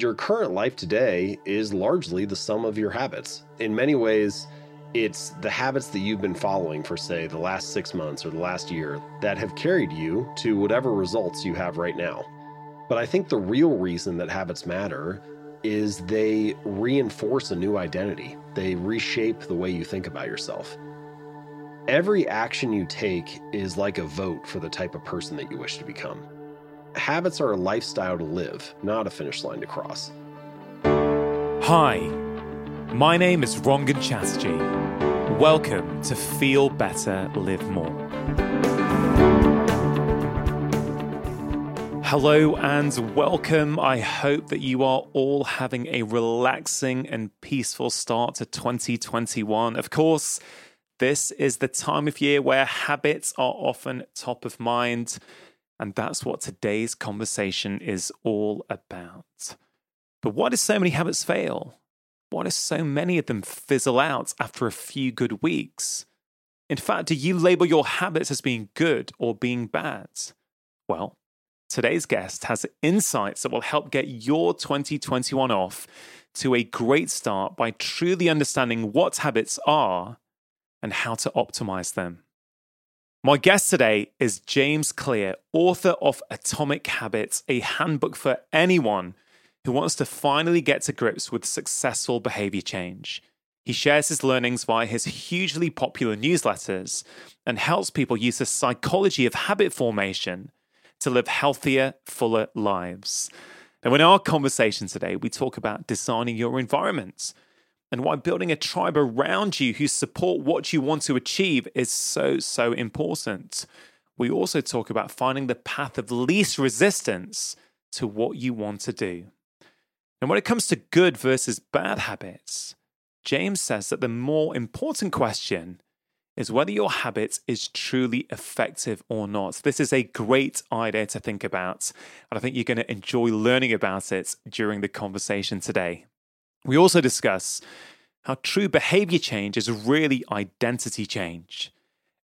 your current life today is largely the sum of your habits. In many ways, it's the habits that you've been following for, say, the last six months or the last year that have carried you to whatever results you have right now. But I think the real reason that habits matter is they reinforce a new identity, they reshape the way you think about yourself. Every action you take is like a vote for the type of person that you wish to become. Habits are a lifestyle to live, not a finish line to cross. Hi, my name is Rangan Chatterjee. Welcome to Feel Better, Live More. Hello and welcome. I hope that you are all having a relaxing and peaceful start to 2021. Of course, this is the time of year where habits are often top of mind. And that's what today's conversation is all about. But why do so many habits fail? Why do so many of them fizzle out after a few good weeks? In fact, do you label your habits as being good or being bad? Well, today's guest has insights that will help get your 2021 off to a great start by truly understanding what habits are and how to optimize them. My guest today is James Clear, author of Atomic Habits, a handbook for anyone who wants to finally get to grips with successful behavior change. He shares his learnings via his hugely popular newsletters and helps people use the psychology of habit formation to live healthier, fuller lives. Now, in our conversation today, we talk about designing your environment and why building a tribe around you who support what you want to achieve is so, so important. We also talk about finding the path of least resistance to what you want to do. And when it comes to good versus bad habits, James says that the more important question is whether your habit is truly effective or not. This is a great idea to think about, and I think you're going to enjoy learning about it during the conversation today. We also discuss how true behavior change is really identity change.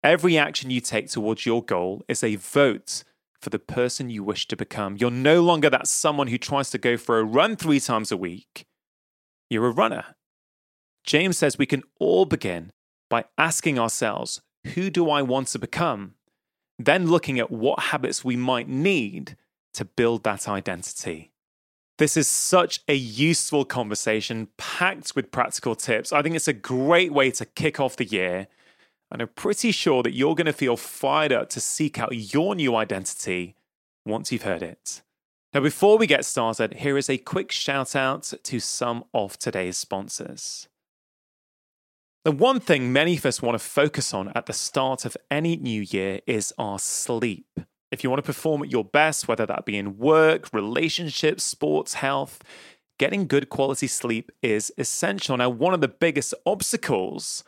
Every action you take towards your goal is a vote for the person you wish to become. You're no longer that someone who tries to go for a run three times a week. You're a runner. James says we can all begin by asking ourselves, who do I want to become? Then looking at what habits we might need to build that identity. This is such a useful conversation, packed with practical tips. I think it's a great way to kick off the year. And I'm pretty sure that you're going to feel fired up to seek out your new identity once you've heard it. Now, before we get started, here is a quick shout out to some of today's sponsors. The one thing many of us want to focus on at the start of any new year is our sleep. If you want to perform at your best, whether that be in work, relationships, sports, health, getting good quality sleep is essential. Now, one of the biggest obstacles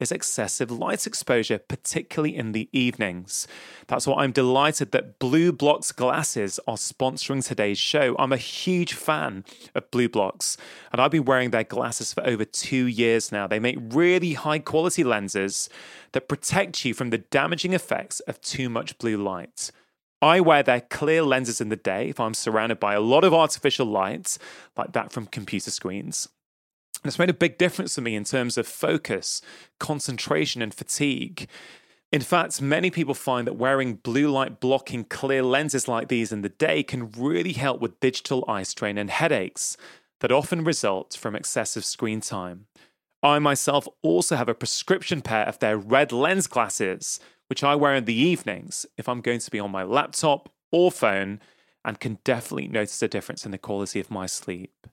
is excessive light exposure, particularly in the evenings. That's why I'm delighted that BLUblox glasses are sponsoring today's show. I'm a huge fan of BLUblox, and I've been wearing their glasses for over two years now. They make really high quality lenses that protect you from the damaging effects of too much blue light. I wear their clear lenses in the day if I'm surrounded by a lot of artificial light, like that from computer screens. It's made a big difference to me in terms of focus, concentration, and fatigue. In fact, many people find that wearing blue light blocking clear lenses like these in the day can really help with digital eye strain and headaches that often result from excessive screen time. I myself also have a prescription pair of their red lens glasses, which I wear in the evenings if I'm going to be on my laptop or phone, and can definitely notice a difference in the quality of my sleep.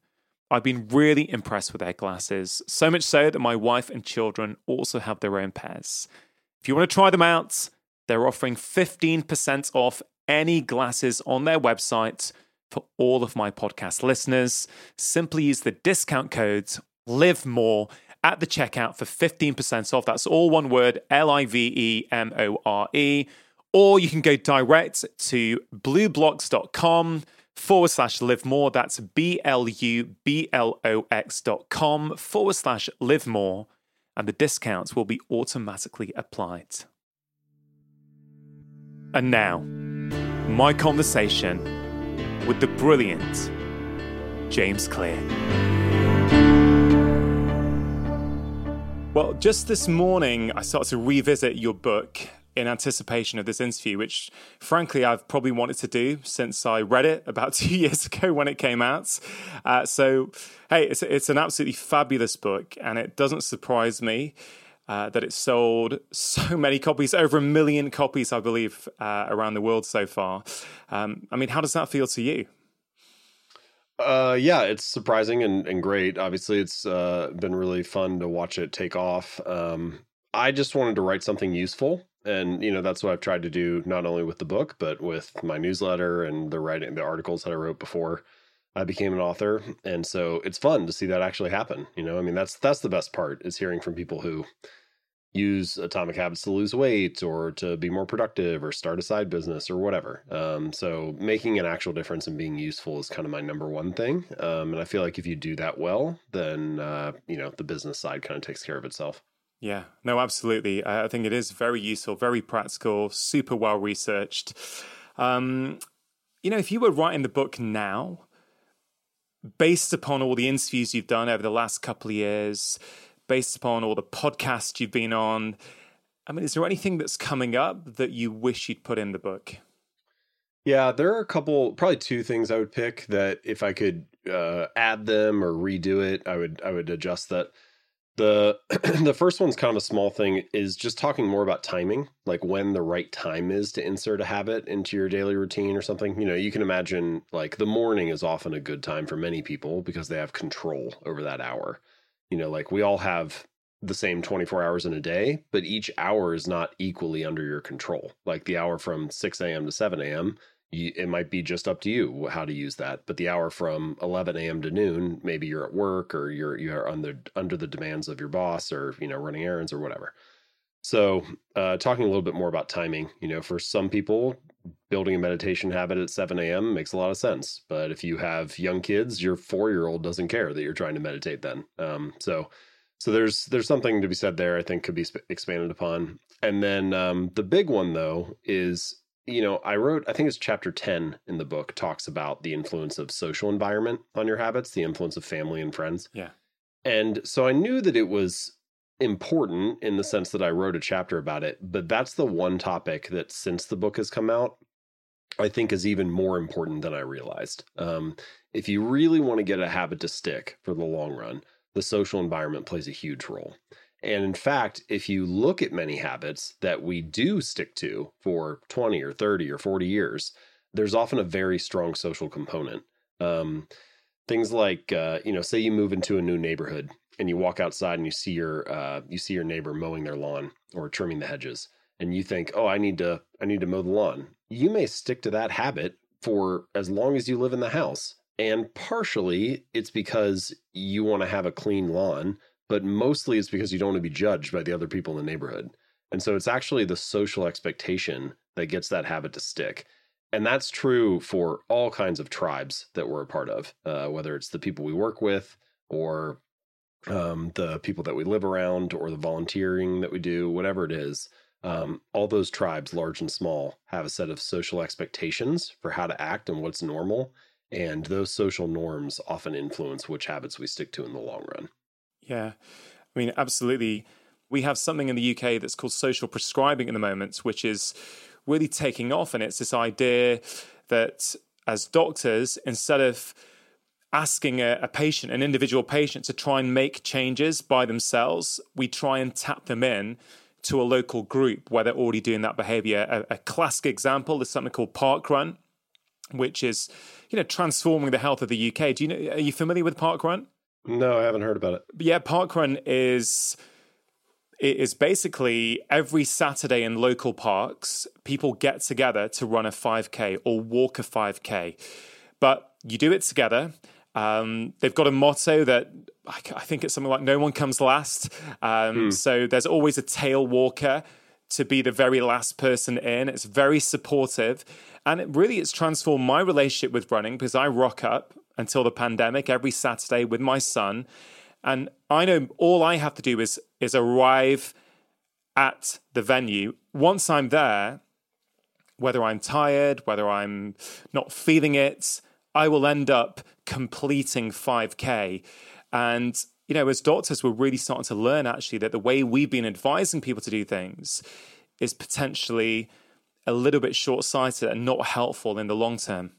I've been really impressed with their glasses, so much so that my wife and children also have their own pairs. If you want to try them out, they're offering 15% off any glasses on their website for all of my podcast listeners. Simply use the discount codes live more at the checkout for 15% off. That's all one word L I V E M O R E. Or you can go direct to blublox.com forward slash live more. That's B L U B L O X dot com forward slash live more. And the discounts will be automatically applied. And now, my conversation with the brilliant James Clear. Well, just this morning, I started to revisit your book in anticipation of this interview, which frankly I've probably wanted to do since I read it about two years ago when it came out. Uh, so, hey, it's, it's an absolutely fabulous book, and it doesn't surprise me. Uh, that it sold so many copies, over a million copies, I believe, uh, around the world so far. Um, I mean, how does that feel to you? Uh, yeah, it's surprising and, and great. Obviously, it's uh, been really fun to watch it take off. Um, I just wanted to write something useful, and you know that's what I've tried to do not only with the book but with my newsletter and the writing, the articles that I wrote before I became an author. And so it's fun to see that actually happen. You know, I mean that's that's the best part is hearing from people who use atomic habits to lose weight or to be more productive or start a side business or whatever. Um, so making an actual difference and being useful is kind of my number one thing. Um, and I feel like if you do that well, then uh, you know the business side kind of takes care of itself. Yeah, no, absolutely. I think it is very useful, very practical, super well researched. Um, you know, if you were writing the book now, based upon all the interviews you've done over the last couple of years, based upon all the podcasts you've been on. I mean, is there anything that's coming up that you wish you'd put in the book? Yeah, there are a couple, probably two things I would pick that if I could uh, add them or redo it, I would I would adjust that. The the first one's kind of a small thing is just talking more about timing, like when the right time is to insert a habit into your daily routine or something. You know, you can imagine like the morning is often a good time for many people because they have control over that hour you know like we all have the same 24 hours in a day but each hour is not equally under your control like the hour from 6 a.m to 7 a.m it might be just up to you how to use that but the hour from 11 a.m to noon maybe you're at work or you're you're under under the demands of your boss or you know running errands or whatever so uh, talking a little bit more about timing you know for some people building a meditation habit at 7 a.m. makes a lot of sense. But if you have young kids, your four year old doesn't care that you're trying to meditate then. Um, so, so there's there's something to be said there. I think could be sp- expanded upon. And then um, the big one though is you know I wrote I think it's chapter 10 in the book talks about the influence of social environment on your habits, the influence of family and friends. Yeah. And so I knew that it was important in the sense that I wrote a chapter about it, but that's the one topic that since the book has come out, I think is even more important than I realized. Um, if you really want to get a habit to stick for the long run, the social environment plays a huge role. And in fact, if you look at many habits that we do stick to for 20 or 30 or 40 years, there's often a very strong social component. Um, things like, uh, you know, say you move into a new neighborhood and you walk outside and you see your uh, you see your neighbor mowing their lawn or trimming the hedges and you think oh i need to i need to mow the lawn you may stick to that habit for as long as you live in the house and partially it's because you want to have a clean lawn but mostly it's because you don't want to be judged by the other people in the neighborhood and so it's actually the social expectation that gets that habit to stick and that's true for all kinds of tribes that we're a part of uh, whether it's the people we work with or um, the people that we live around or the volunteering that we do, whatever it is, um, all those tribes, large and small, have a set of social expectations for how to act and what's normal. And those social norms often influence which habits we stick to in the long run. Yeah. I mean, absolutely. We have something in the UK that's called social prescribing at the moment, which is really taking off. And it's this idea that as doctors, instead of asking a, a, patient, an individual patient, to try and make changes by themselves. We try and tap them in to a local group where they're already doing that behavior. A, a classic example is something called Parkrun, which is, you know, transforming the health of the UK. Do you know? Are you familiar with Parkrun? No, I haven't heard about it. But yeah, Parkrun is it is basically every Saturday in local parks, people get together to run a 5K or walk a 5K. But you do it together um, they've got a motto that I, think it's something like "No one comes last." Um, hmm. So there's always a tail walker to be the very last person in. It's very supportive, and it really it's transformed my relationship with running because I rock up until the pandemic every Saturday with my son, and I know all I have to do is is arrive at the venue. Once I'm there, whether I'm tired, whether I'm not feeling it, I will end up completing 5K. And, you know, as doctors, we're really starting to learn actually that the way we've been advising people to do things is potentially a little bit short sighted and not helpful in the long term.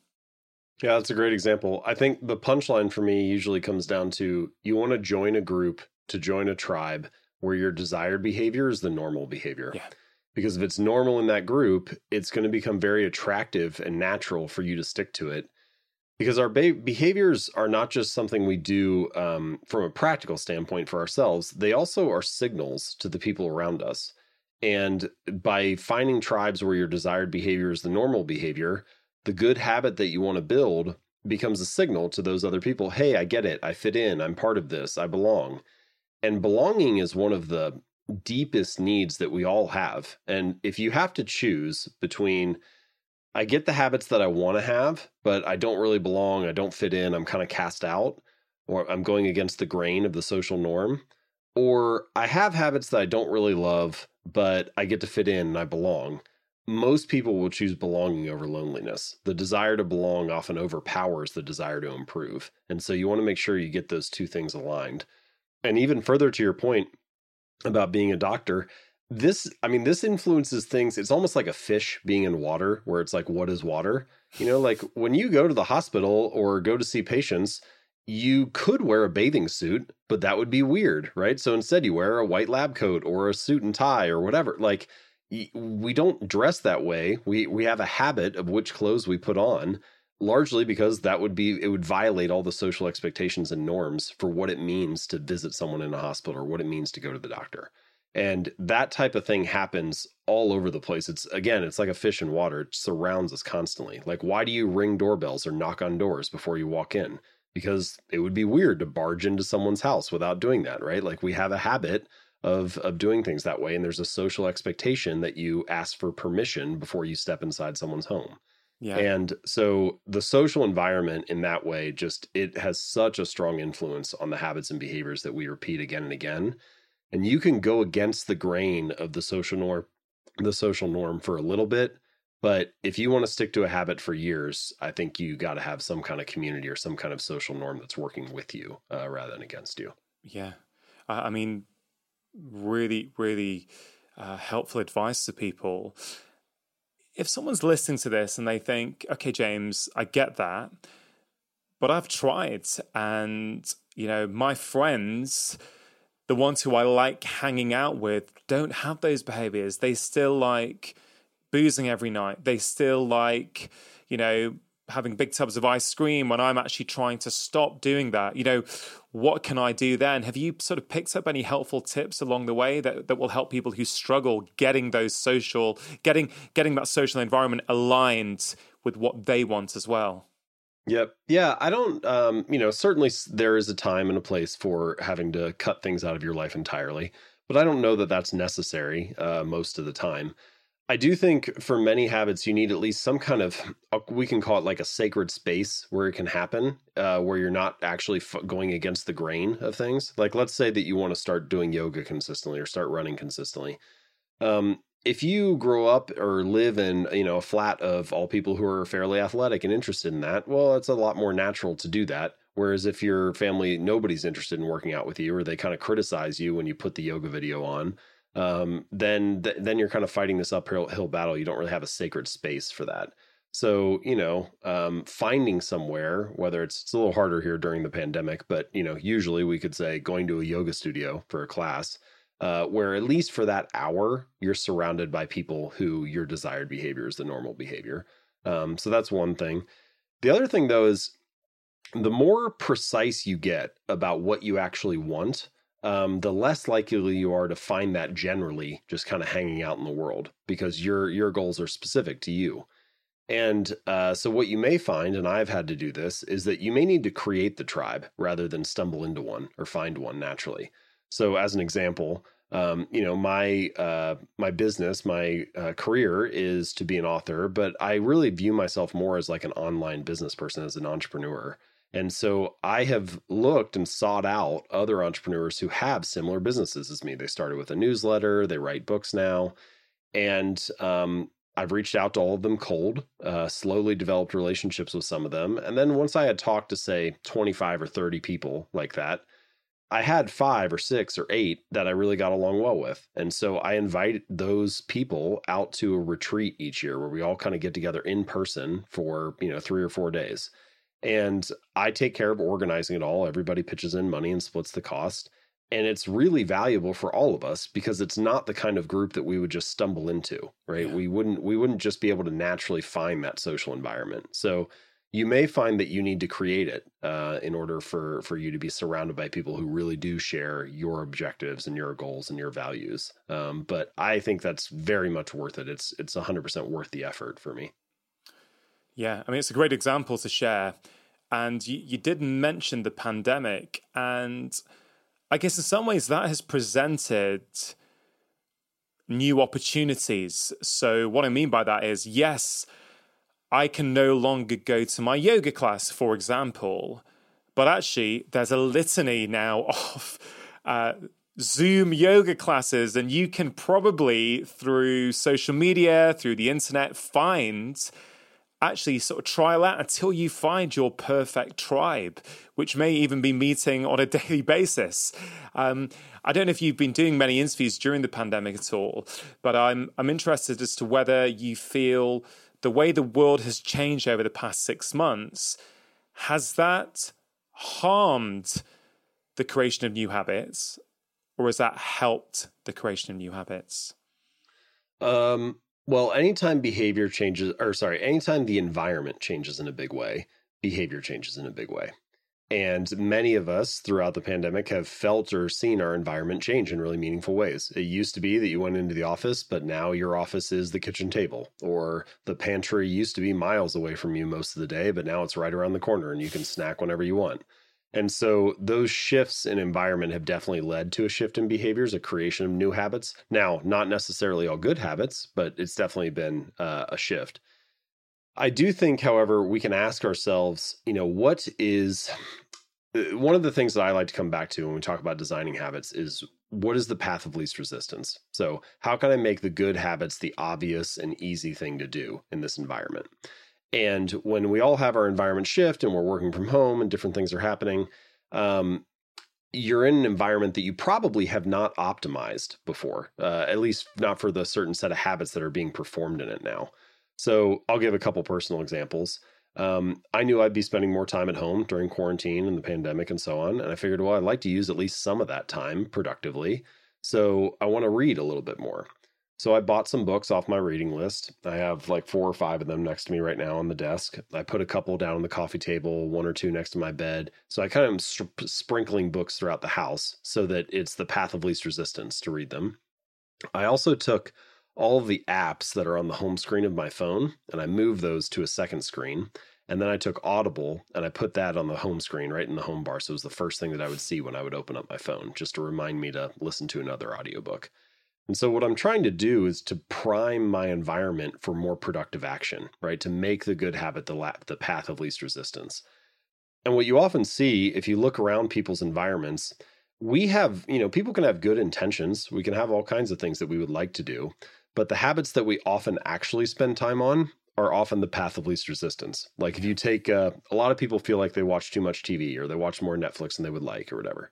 Yeah, that's a great example. I think the punchline for me usually comes down to you want to join a group, to join a tribe where your desired behavior is the normal behavior. Yeah. Because if it's normal in that group, it's going to become very attractive and natural for you to stick to it. Because our be- behaviors are not just something we do um, from a practical standpoint for ourselves, they also are signals to the people around us. And by finding tribes where your desired behavior is the normal behavior, the good habit that you want to build becomes a signal to those other people hey, I get it. I fit in. I'm part of this. I belong. And belonging is one of the deepest needs that we all have. And if you have to choose between, I get the habits that I want to have, but I don't really belong, I don't fit in, I'm kind of cast out, or I'm going against the grain of the social norm, or I have habits that I don't really love, but I get to fit in and I belong. Most people will choose belonging over loneliness. The desire to belong often overpowers the desire to improve. And so you want to make sure you get those two things aligned. And even further to your point about being a doctor, this, I mean, this influences things. It's almost like a fish being in water, where it's like, what is water? You know, like when you go to the hospital or go to see patients, you could wear a bathing suit, but that would be weird, right? So instead, you wear a white lab coat or a suit and tie or whatever. Like, we don't dress that way. We we have a habit of which clothes we put on, largely because that would be it would violate all the social expectations and norms for what it means to visit someone in a hospital or what it means to go to the doctor. And that type of thing happens all over the place. It's again, it's like a fish in water. It surrounds us constantly. Like, why do you ring doorbells or knock on doors before you walk in? because it would be weird to barge into someone's house without doing that, right? Like we have a habit of of doing things that way and there's a social expectation that you ask for permission before you step inside someone's home. Yeah. And so the social environment in that way just it has such a strong influence on the habits and behaviors that we repeat again and again. And you can go against the grain of the social norm the social norm for a little bit but if you want to stick to a habit for years, I think you got to have some kind of community or some kind of social norm that's working with you uh, rather than against you. Yeah. I mean, really, really uh, helpful advice to people. If someone's listening to this and they think, okay, James, I get that, but I've tried and, you know, my friends, the ones who I like hanging out with, don't have those behaviors. They still like, boozing every night. They still like, you know, having big tubs of ice cream when I'm actually trying to stop doing that. You know, what can I do then? Have you sort of picked up any helpful tips along the way that, that will help people who struggle getting those social, getting getting that social environment aligned with what they want as well? Yep. Yeah, I don't um, you know, certainly there is a time and a place for having to cut things out of your life entirely, but I don't know that that's necessary uh, most of the time. I do think for many habits, you need at least some kind of, uh, we can call it like a sacred space where it can happen, uh, where you're not actually f- going against the grain of things. Like, let's say that you want to start doing yoga consistently or start running consistently. Um, if you grow up or live in you know a flat of all people who are fairly athletic and interested in that well it's a lot more natural to do that whereas if your family nobody's interested in working out with you or they kind of criticize you when you put the yoga video on um, then th- then you're kind of fighting this uphill battle. You don't really have a sacred space for that. So you know, um, finding somewhere, whether it's it's a little harder here during the pandemic, but you know, usually we could say going to a yoga studio for a class. Uh, where at least for that hour you're surrounded by people who your desired behavior is the normal behavior. Um, so that's one thing. The other thing though is the more precise you get about what you actually want, um, the less likely you are to find that generally just kind of hanging out in the world because your your goals are specific to you. And uh, so, what you may find, and I've had to do this, is that you may need to create the tribe rather than stumble into one or find one naturally. So, as an example, um, you know, my uh, my business, my uh, career is to be an author, but I really view myself more as like an online business person, as an entrepreneur. And so I have looked and sought out other entrepreneurs who have similar businesses as me. They started with a newsletter, they write books now. And um, I've reached out to all of them cold, uh, slowly developed relationships with some of them. And then once I had talked to, say, 25 or 30 people like that, I had five or six or eight that I really got along well with. And so I invite those people out to a retreat each year where we all kind of get together in person for, you know, three or four days. And I take care of organizing it all. Everybody pitches in money and splits the cost. And it's really valuable for all of us because it's not the kind of group that we would just stumble into, right? Yeah. We wouldn't we wouldn't just be able to naturally find that social environment. So you may find that you need to create it uh, in order for for you to be surrounded by people who really do share your objectives and your goals and your values. Um, but I think that's very much worth it. It's it's 100% worth the effort for me. Yeah, I mean it's a great example to share, and you, you did mention the pandemic, and I guess in some ways that has presented new opportunities. So what I mean by that is yes I can no longer go to my yoga class, for example. But actually, there's a litany now of uh, Zoom yoga classes, and you can probably, through social media, through the internet, find actually sort of trial out until you find your perfect tribe, which may even be meeting on a daily basis. Um, I don't know if you've been doing many interviews during the pandemic at all, but I'm I'm interested as to whether you feel the way the world has changed over the past six months, has that harmed the creation of new habits or has that helped the creation of new habits? Um, well, anytime behavior changes, or sorry, anytime the environment changes in a big way, behavior changes in a big way. And many of us throughout the pandemic have felt or seen our environment change in really meaningful ways. It used to be that you went into the office, but now your office is the kitchen table, or the pantry used to be miles away from you most of the day, but now it's right around the corner and you can snack whenever you want. And so those shifts in environment have definitely led to a shift in behaviors, a creation of new habits. Now, not necessarily all good habits, but it's definitely been uh, a shift. I do think, however, we can ask ourselves, you know, what is uh, one of the things that I like to come back to when we talk about designing habits is what is the path of least resistance? So, how can I make the good habits the obvious and easy thing to do in this environment? And when we all have our environment shift and we're working from home and different things are happening, um, you're in an environment that you probably have not optimized before, uh, at least not for the certain set of habits that are being performed in it now. So I'll give a couple personal examples. Um, I knew I'd be spending more time at home during quarantine and the pandemic and so on. And I figured, well, I'd like to use at least some of that time productively. So I want to read a little bit more. So I bought some books off my reading list. I have like four or five of them next to me right now on the desk. I put a couple down on the coffee table, one or two next to my bed. So I kind of am sp- sprinkling books throughout the house so that it's the path of least resistance to read them. I also took all of the apps that are on the home screen of my phone and I moved those to a second screen. And then I took Audible and I put that on the home screen right in the home bar. So it was the first thing that I would see when I would open up my phone, just to remind me to listen to another audiobook. And so what I'm trying to do is to prime my environment for more productive action, right? To make the good habit the la- the path of least resistance. And what you often see if you look around people's environments, we have, you know, people can have good intentions. We can have all kinds of things that we would like to do. But the habits that we often actually spend time on are often the path of least resistance. Like if you take uh, a lot of people feel like they watch too much TV or they watch more Netflix than they would like or whatever.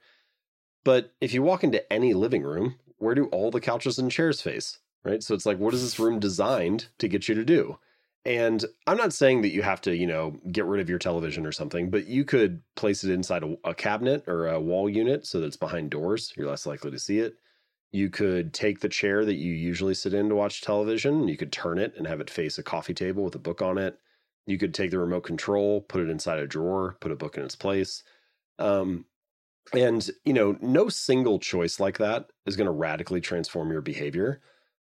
But if you walk into any living room, where do all the couches and chairs face? Right? So it's like what is this room designed to get you to do? And I'm not saying that you have to, you know, get rid of your television or something, but you could place it inside a, a cabinet or a wall unit so that it's behind doors. You're less likely to see it. You could take the chair that you usually sit in to watch television, you could turn it and have it face a coffee table with a book on it. You could take the remote control, put it inside a drawer, put a book in its place. Um, and, you know, no single choice like that is going to radically transform your behavior.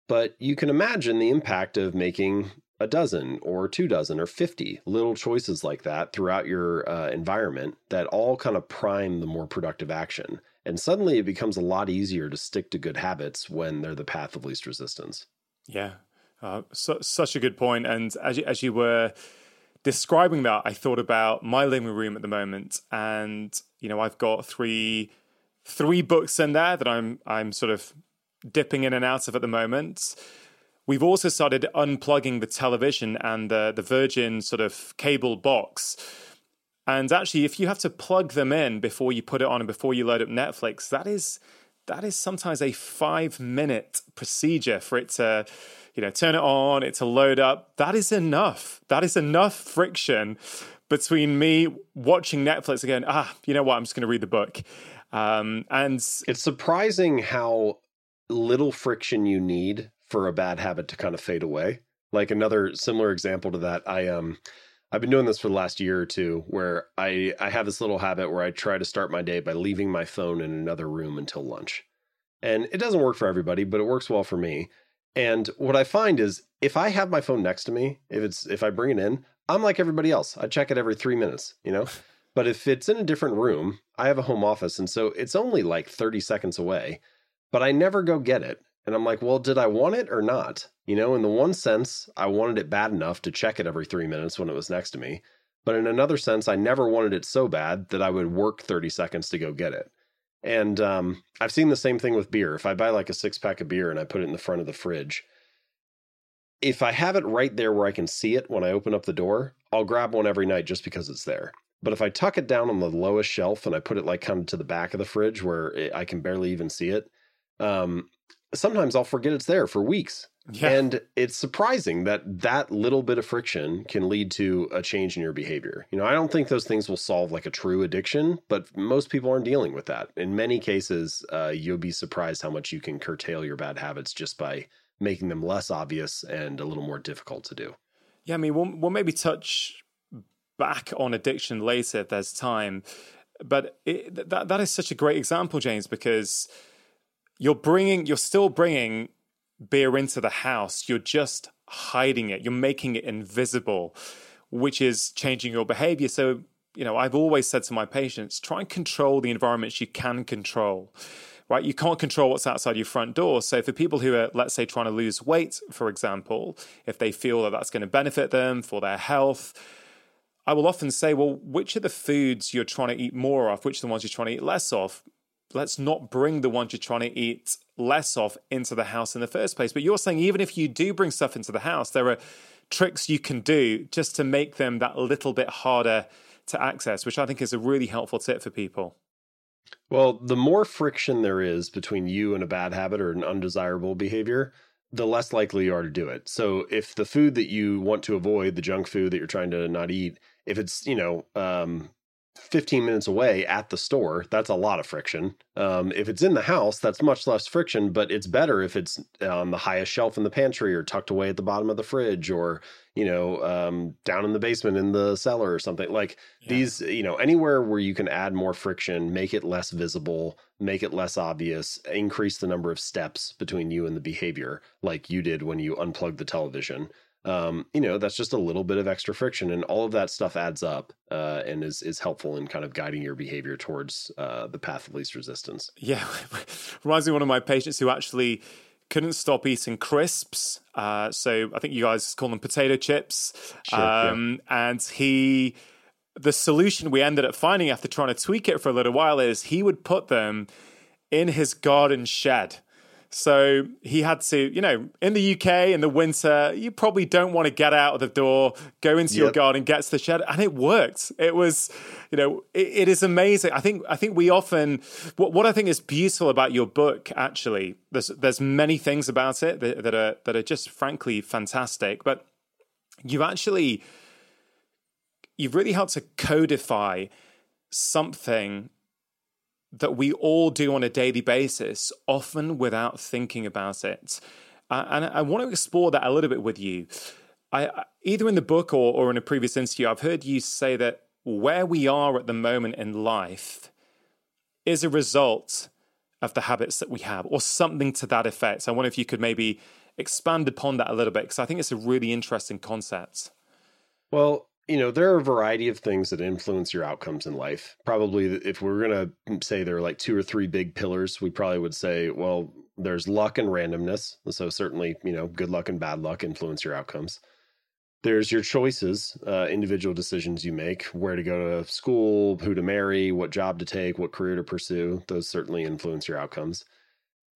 But you can imagine the impact of making a dozen or two dozen or 50 little choices like that throughout your uh, environment that all kind of prime the more productive action. And suddenly it becomes a lot easier to stick to good habits when they're the path of least resistance. Yeah, uh, so, such a good point. And as you, as you were describing that, I thought about my living room at the moment, and you know, I've got three three books in there that I'm I'm sort of dipping in and out of at the moment. we've also started unplugging the television and the, the Virgin sort of cable box. And actually, if you have to plug them in before you put it on and before you load up Netflix, that is that is sometimes a five minute procedure for it to, you know, turn it on, it to load up. That is enough. That is enough friction between me watching Netflix again. Ah, you know what? I'm just going to read the book. Um, and it's surprising how little friction you need for a bad habit to kind of fade away. Like another similar example to that, I um I've been doing this for the last year or two where I I have this little habit where I try to start my day by leaving my phone in another room until lunch. And it doesn't work for everybody, but it works well for me. And what I find is if I have my phone next to me, if it's if I bring it in, I'm like everybody else. I check it every 3 minutes, you know? But if it's in a different room, I have a home office and so it's only like 30 seconds away, but I never go get it. And I'm like, well, did I want it or not? You know, in the one sense, I wanted it bad enough to check it every three minutes when it was next to me. But in another sense, I never wanted it so bad that I would work 30 seconds to go get it. And um, I've seen the same thing with beer. If I buy like a six pack of beer and I put it in the front of the fridge, if I have it right there where I can see it when I open up the door, I'll grab one every night just because it's there. But if I tuck it down on the lowest shelf and I put it like kind of to the back of the fridge where it, I can barely even see it, um, sometimes I'll forget it's there for weeks. Yeah. And it's surprising that that little bit of friction can lead to a change in your behavior. You know, I don't think those things will solve like a true addiction, but most people aren't dealing with that. In many cases, uh, you'll be surprised how much you can curtail your bad habits just by making them less obvious and a little more difficult to do. Yeah, I mean, we'll, we'll maybe touch back on addiction later if there's time. But it, that that is such a great example, James, because you're bringing, you're still bringing beer into the house. You're just hiding it. You're making it invisible, which is changing your behavior. So, you know, I've always said to my patients, try and control the environments you can control. Right, you can't control what's outside your front door. So, for people who are, let's say, trying to lose weight, for example, if they feel that that's going to benefit them for their health, I will often say, well, which are the foods you're trying to eat more of? Which are the ones you're trying to eat less of? Let's not bring the ones you're trying to eat less of into the house in the first place. But you're saying even if you do bring stuff into the house, there are tricks you can do just to make them that little bit harder to access, which I think is a really helpful tip for people. Well, the more friction there is between you and a bad habit or an undesirable behavior, the less likely you are to do it. So if the food that you want to avoid, the junk food that you're trying to not eat, if it's, you know, um, 15 minutes away at the store, that's a lot of friction. Um, if it's in the house, that's much less friction, but it's better if it's on the highest shelf in the pantry or tucked away at the bottom of the fridge or, you know, um, down in the basement in the cellar or something. Like yeah. these, you know, anywhere where you can add more friction, make it less visible, make it less obvious, increase the number of steps between you and the behavior, like you did when you unplugged the television um, you know, that's just a little bit of extra friction, and all of that stuff adds up uh, and is is helpful in kind of guiding your behavior towards uh, the path of least resistance. Yeah, reminds me of one of my patients who actually couldn't stop eating crisps. Uh, so I think you guys call them potato chips. Sure, um, yeah. And he, the solution we ended up finding after trying to tweak it for a little while is he would put them in his garden shed. So he had to, you know, in the UK in the winter, you probably don't want to get out of the door, go into yep. your garden, get to the shed, and it worked. It was, you know, it, it is amazing. I think I think we often what, what I think is beautiful about your book actually. There's there's many things about it that, that are that are just frankly fantastic, but you've actually you've really helped to codify something that we all do on a daily basis, often without thinking about it. Uh, and I want to explore that a little bit with you. I, either in the book or, or in a previous interview, I've heard you say that where we are at the moment in life is a result of the habits that we have, or something to that effect. So I wonder if you could maybe expand upon that a little bit, because I think it's a really interesting concept. Well, you know, there are a variety of things that influence your outcomes in life. Probably, if we are going to say there are like two or three big pillars, we probably would say, well, there's luck and randomness. So, certainly, you know, good luck and bad luck influence your outcomes. There's your choices, uh, individual decisions you make, where to go to school, who to marry, what job to take, what career to pursue. Those certainly influence your outcomes.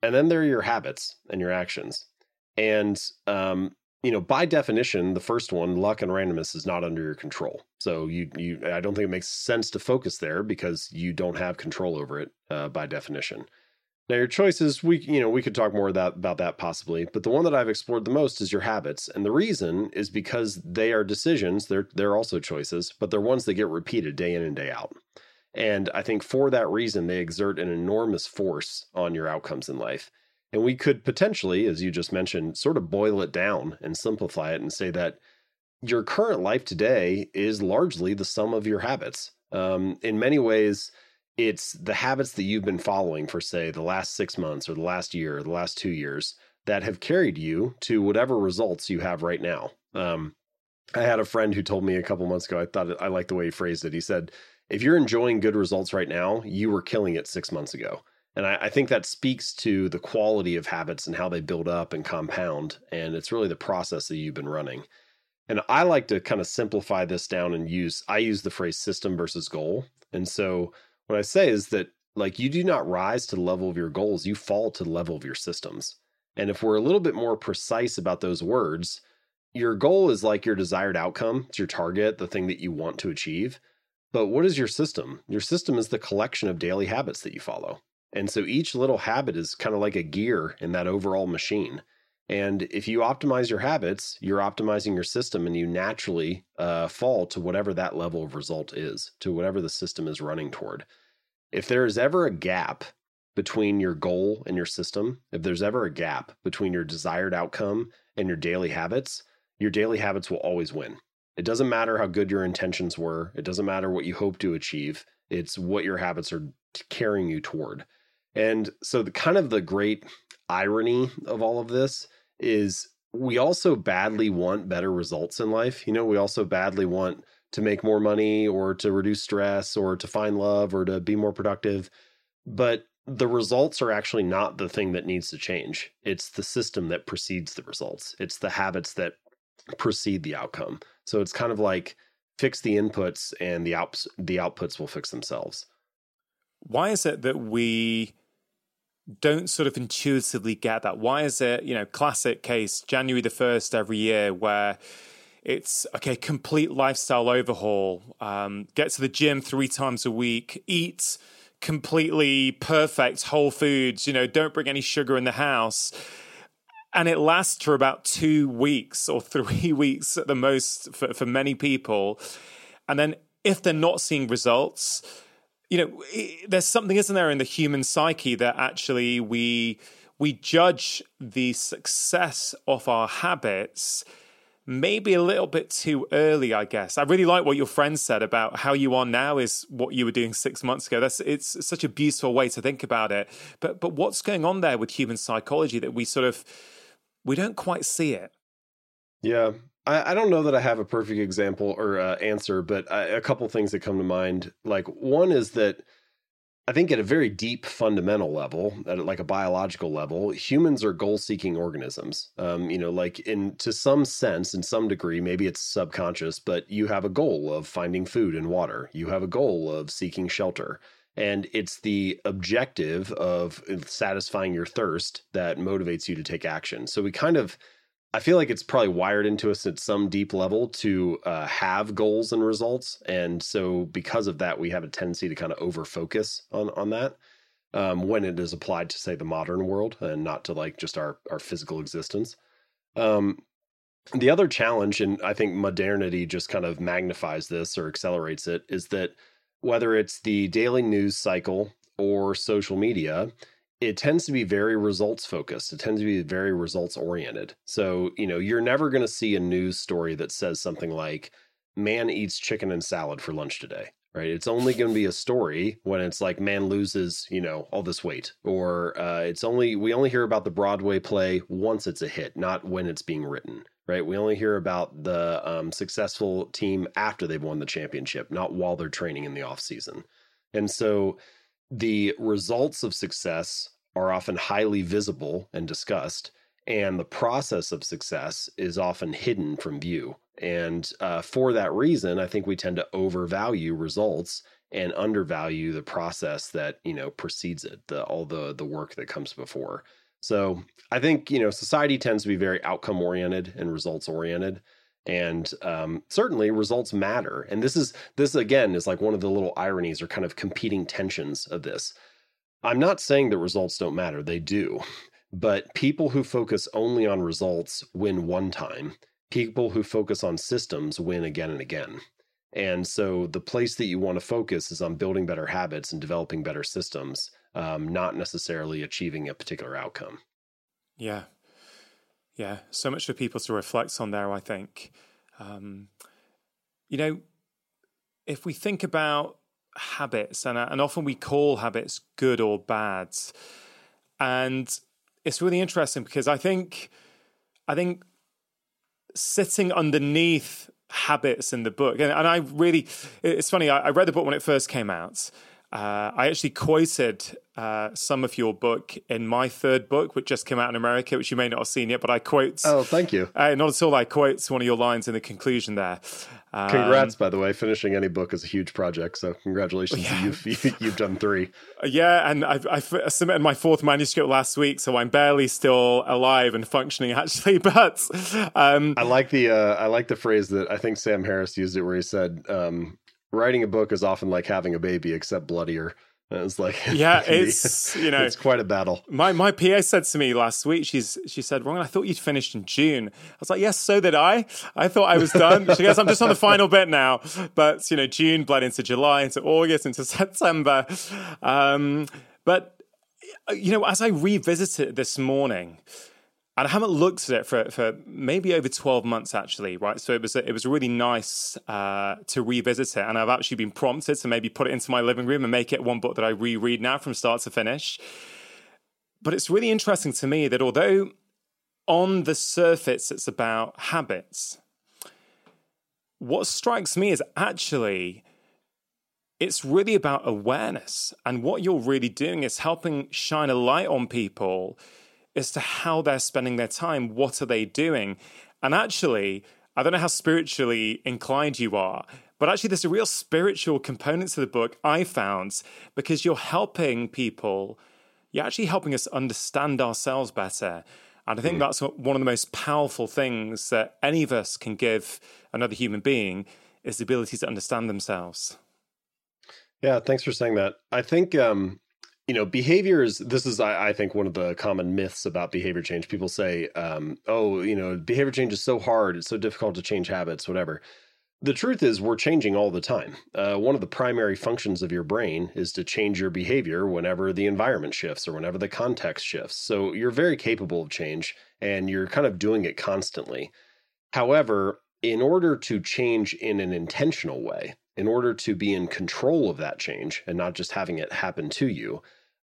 And then there are your habits and your actions. And um, you know, by definition, the first one, luck and randomness, is not under your control. So you, you, I don't think it makes sense to focus there because you don't have control over it uh, by definition. Now, your choices, we, you know, we could talk more about, about that possibly, but the one that I've explored the most is your habits, and the reason is because they are decisions. They're they're also choices, but they're ones that get repeated day in and day out. And I think for that reason, they exert an enormous force on your outcomes in life. And we could potentially, as you just mentioned, sort of boil it down and simplify it and say that your current life today is largely the sum of your habits. Um, in many ways, it's the habits that you've been following for, say, the last six months or the last year or the last two years that have carried you to whatever results you have right now. Um, I had a friend who told me a couple months ago, I thought I liked the way he phrased it. He said, If you're enjoying good results right now, you were killing it six months ago. And I, I, think that speaks to the quality of habits and how they build up and compound. And it's really the process that you've been running. And I like to kind of simplify this down and use, I use the phrase system versus goal. And so what I say is that like you do not rise to the level of your goals, you fall to the level of your systems. And if we're a little bit more precise about those words, your goal is like your desired outcome, it's your target, the thing that you want to achieve. But what is your system? Your system is the collection of daily habits that you follow. And so each little habit is kind of like a gear in that overall machine. And if you optimize your habits, you're optimizing your system and you naturally uh, fall to whatever that level of result is, to whatever the system is running toward. If there is ever a gap between your goal and your system, if there's ever a gap between your desired outcome and your daily habits, your daily habits will always win. It doesn't matter how good your intentions were, it doesn't matter what you hope to achieve, it's what your habits are carrying you toward. And so the kind of the great irony of all of this is we also badly want better results in life. You know, we also badly want to make more money or to reduce stress or to find love or to be more productive. But the results are actually not the thing that needs to change. It's the system that precedes the results. It's the habits that precede the outcome. So it's kind of like fix the inputs and the outs the outputs will fix themselves. Why is it that we don't sort of intuitively get that. Why is it, you know, classic case, January the 1st every year, where it's okay, complete lifestyle overhaul, um, get to the gym three times a week, eat completely perfect whole foods, you know, don't bring any sugar in the house. And it lasts for about two weeks or three weeks at the most for, for many people. And then if they're not seeing results, you know, there's something, isn't there, in the human psyche that actually we we judge the success of our habits maybe a little bit too early, I guess. I really like what your friend said about how you are now is what you were doing six months ago. That's it's such a beautiful way to think about it. But but what's going on there with human psychology that we sort of we don't quite see it? Yeah, I, I don't know that I have a perfect example or uh, answer, but I, a couple things that come to mind. Like one is that I think at a very deep fundamental level, at like a biological level, humans are goal-seeking organisms. Um, you know, like in to some sense, in some degree, maybe it's subconscious, but you have a goal of finding food and water. You have a goal of seeking shelter. And it's the objective of satisfying your thirst that motivates you to take action. So we kind of I feel like it's probably wired into us at some deep level to uh, have goals and results, and so because of that, we have a tendency to kind of over focus on on that um, when it is applied to say the modern world and not to like just our our physical existence. Um, the other challenge, and I think modernity just kind of magnifies this or accelerates it, is that whether it's the daily news cycle or social media, it tends to be very results focused. It tends to be very results oriented. So, you know, you're never going to see a news story that says something like, man eats chicken and salad for lunch today, right? It's only going to be a story when it's like, man loses, you know, all this weight. Or uh, it's only, we only hear about the Broadway play once it's a hit, not when it's being written, right? We only hear about the um, successful team after they've won the championship, not while they're training in the off season. And so, the results of success are often highly visible and discussed, and the process of success is often hidden from view. And uh, for that reason, I think we tend to overvalue results and undervalue the process that you know precedes it, the all the the work that comes before. So I think, you know, society tends to be very outcome oriented and results oriented. And um, certainly results matter. And this is, this again is like one of the little ironies or kind of competing tensions of this. I'm not saying that results don't matter, they do. But people who focus only on results win one time. People who focus on systems win again and again. And so the place that you want to focus is on building better habits and developing better systems, um, not necessarily achieving a particular outcome. Yeah. Yeah. So much for people to reflect on there, I think. Um, you know, if we think about habits, and, and often we call habits good or bad, and it's really interesting because I think, I think sitting underneath habits in the book. And, and I really, it's funny, I, I, read the book when it first came out. Uh, I actually quoted uh, some of your book in my third book, which just came out in America, which you may not have seen yet, but I quote. Oh, thank you. Uh, not at all. I quote one of your lines in the conclusion there. Um, Congrats, by the way. Finishing any book is a huge project, so congratulations. Yeah. You've you've done three. Yeah, and I've, i submitted my fourth manuscript last week, so I'm barely still alive and functioning actually. But um, I like the uh, I like the phrase that I think Sam Harris used it, where he said, um, "Writing a book is often like having a baby, except bloodier." it's like yeah, it's you know it's quite a battle. My my PA said to me last week. She's she said, "Ron, I thought you'd finished in June." I was like, "Yes, so did I. I thought I was done." She goes, "I'm just on the final bit now." But you know, June bled into July, into August, into September. Um, but you know, as I revisited it this morning, and I haven't looked at it for, for maybe over 12 months actually, right? So it was it was really nice uh, to revisit it, and I've actually been prompted to maybe put it into my living room and make it one book that I reread now from start to finish. But it's really interesting to me that although on the surface it's about habits, what strikes me is actually it's really about awareness, and what you're really doing is helping shine a light on people as to how they're spending their time. What are they doing? And actually, I don't know how spiritually inclined you are, but actually, there's a real spiritual component to the book I found because you're helping people, you're actually helping us understand ourselves better. And I think mm. that's one of the most powerful things that any of us can give another human being is the ability to understand themselves. Yeah, thanks for saying that. I think um, you know behaviors this is I, I, think one of the common myths about behavior change. People say um, oh you know behavior change is so hard it's so difficult to change habits whatever. The truth is we're changing all the time. Uh, one of the primary functions of your brain is to change your behavior whenever the environment shifts or whenever the context shifts. So you're very capable of change and you're kind of doing it constantly. However in order to change in an intentional way in order to be in control of that change and not just having it happen to you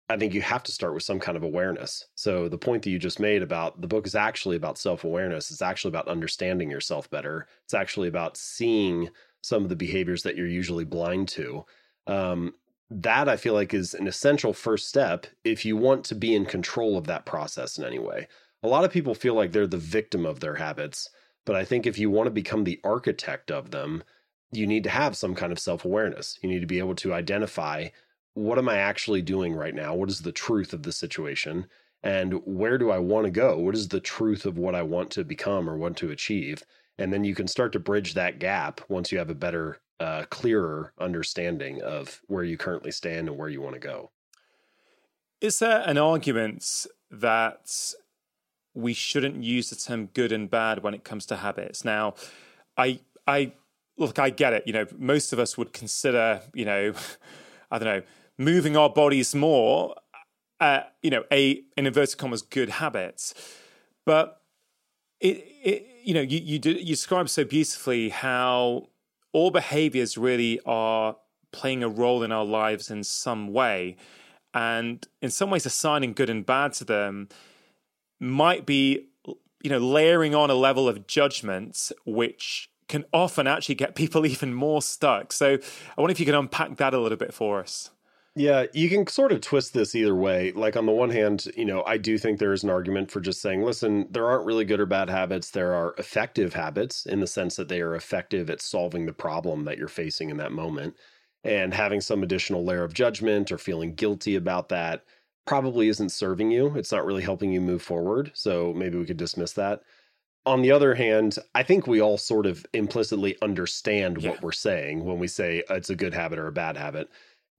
I think you have to start with some kind of awareness. So the point that you just made about the book is actually about self-awareness. It's actually about understanding yourself better. It's actually about seeing some of the behaviors that you're usually blind to. Um, that I feel like is an essential first step if you want to be in control of that process in any way. A lot of people feel like they're the victim of their habits, but I think if you want to become the architect of them, you need to have some kind of self awareness. You need to be able to identify what am I actually doing right now? What is the truth of the situation? And where do I want to go? What is the truth of what I want to become or want to achieve? And then you can start to bridge that gap once you have a better, uh, clearer understanding of where you currently stand and where you want to go. Is there an argument that we shouldn't use the term good and bad when it comes to habits? Now, I, I look, I get it. You know, most of us would consider, you know, I don't know, moving our bodies more, uh, you know, a in inverted commas good habits, but it, it you know you you, did, you describe so beautifully how all behaviors really are playing a role in our lives in some way, and in some ways assigning good and bad to them might be you know layering on a level of judgment which can often actually get people even more stuck. So I wonder if you can unpack that a little bit for us. Yeah, you can sort of twist this either way. Like on the one hand, you know, I do think there is an argument for just saying, listen, there aren't really good or bad habits. There are effective habits in the sense that they are effective at solving the problem that you're facing in that moment. And having some additional layer of judgment or feeling guilty about that probably isn't serving you. It's not really helping you move forward. So maybe we could dismiss that. On the other hand, I think we all sort of implicitly understand yeah. what we're saying when we say it's a good habit or a bad habit.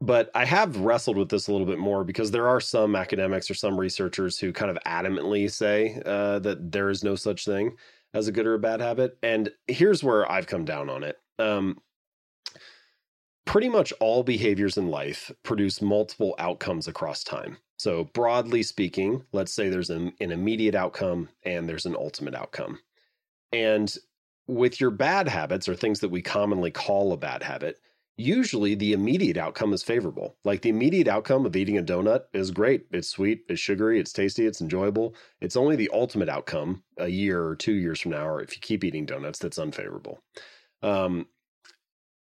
But I have wrestled with this a little bit more because there are some academics or some researchers who kind of adamantly say uh, that there is no such thing as a good or a bad habit. And here's where I've come down on it. Um, pretty much all behaviors in life produce multiple outcomes across time. So, broadly speaking, let's say there's an, an immediate outcome and there's an ultimate outcome. And with your bad habits or things that we commonly call a bad habit, usually the immediate outcome is favorable. Like the immediate outcome of eating a donut is great. It's sweet, it's sugary, it's tasty, it's enjoyable. It's only the ultimate outcome a year or two years from now, or if you keep eating donuts, that's unfavorable. Um,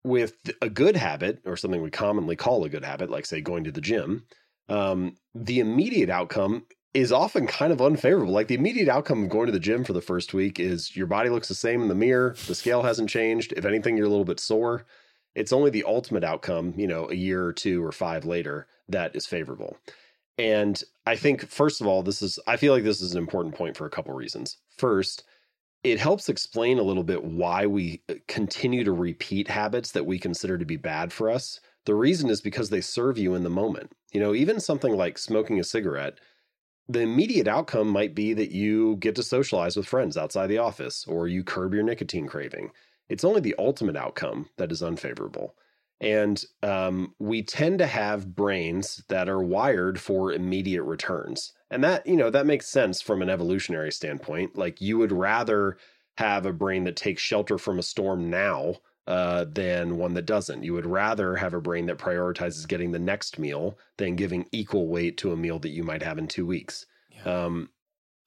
with a good habit, or something we commonly call a good habit, like say going to the gym, um, the immediate outcome is often kind of unfavorable. Like the immediate outcome of going to the gym for the first week is your body looks the same in the mirror, the scale hasn't changed. If anything, you're a little bit sore it's only the ultimate outcome, you know, a year or two or five later that is favorable. And I think, first of all, this is, I feel like this is an important point for a couple reasons. First, it helps explain a little bit why we uh, continue to repeat habits that we consider to be bad for us. The reason is because they serve you in the moment. You know, even something like smoking a cigarette, the immediate outcome might be that you get to socialize with friends outside the office or you curb your nicotine craving it's only the ultimate outcome that is unfavorable. And um, we tend to have brains that are wired for immediate returns. And that, you know, that makes sense from an evolutionary standpoint. Like you would rather have a brain that takes shelter from a storm now uh, than one that doesn't. You would rather have a brain that prioritizes getting the next meal than giving equal weight to a meal that you might have in two weeks. Yeah. Um,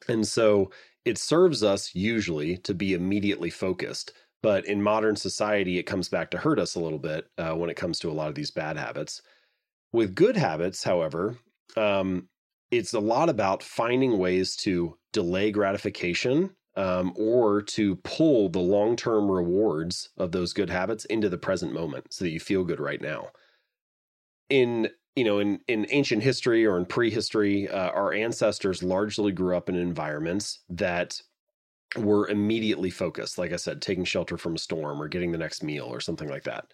and so it serves us usually to be immediately focused. But in modern society, it comes back to hurt us a little bit uh, when it comes to a lot of these bad habits. With good habits, however, um, it's a lot about finding ways to delay gratification um, or to pull the long term rewards of those good habits into the present moment so that you feel good right now. In you know, in, in ancient history or in prehistory, uh, our ancestors largely grew up in environments that were immediately focused. Like I said, taking shelter from a storm or getting the next meal or something like that,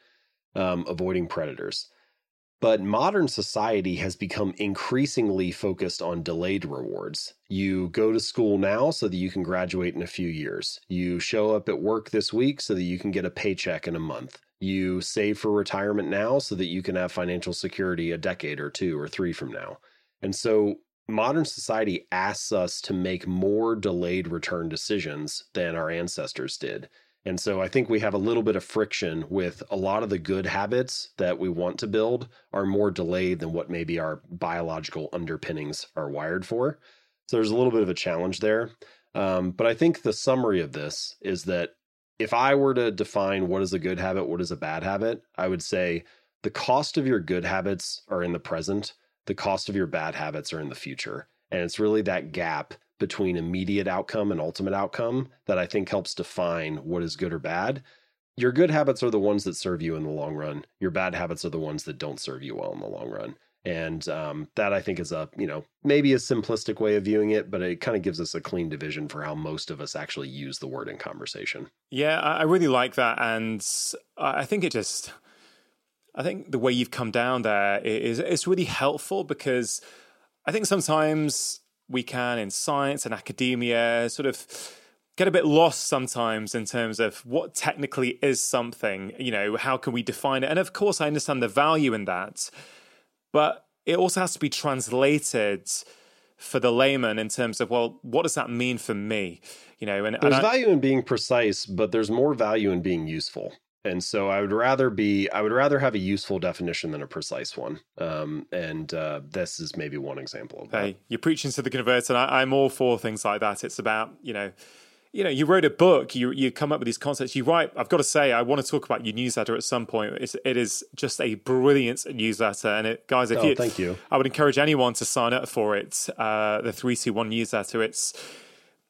um, avoiding predators. But modern society has become increasingly focused on delayed rewards. You go to school now so that you can graduate in a few years. You show up at work this week so that you can get a paycheck in a month. You save for retirement now so that you can have financial security a decade or two or three from now. And so modern society asks us to make more delayed return decisions than our ancestors did. And so I think we have a little bit of friction with a lot of the good habits that we want to build are more delayed than what maybe our biological underpinnings are wired for. So there's a little bit of a challenge there. Um, but I think the summary of this is that if I were to define what is a good habit, what is a bad habit, I would say the cost of your good habits are in the present the cost of your bad habits are in the future. And it's really that gap between immediate outcome and ultimate outcome that I think helps define what is good or bad. Your good habits are the ones that serve you in the long run. Your bad habits are the ones that don't serve you well in the long run. And um, that I think is a, you know, maybe a simplistic way of viewing it, but it kind of gives us a clean division for how most of us actually use the word in conversation. Yeah, I really like that. And I think it just, I think the way you've come down there is it's really helpful because I think sometimes we can in science and academia sort of get a bit lost sometimes in terms of what technically is something, you know, how can we define it? And of course I understand the value in that, but it also has to be translated for the layman in terms of well what does that mean for me you know and there's and I, value in being precise but there's more value in being useful and so I would rather be I would rather have a useful definition than a precise one. Um, and uh, this is maybe one example of that. Hey, you're preaching to the converted. I, I'm all for things like that. It's about you know you know, you wrote a book, you you come up with these concepts. You write. I've got to say, I want to talk about your newsletter at some point. It's, it is just a brilliant newsletter, and it, guys, if oh, you, thank you, I would encourage anyone to sign up for it. Uh, the three two one newsletter. It's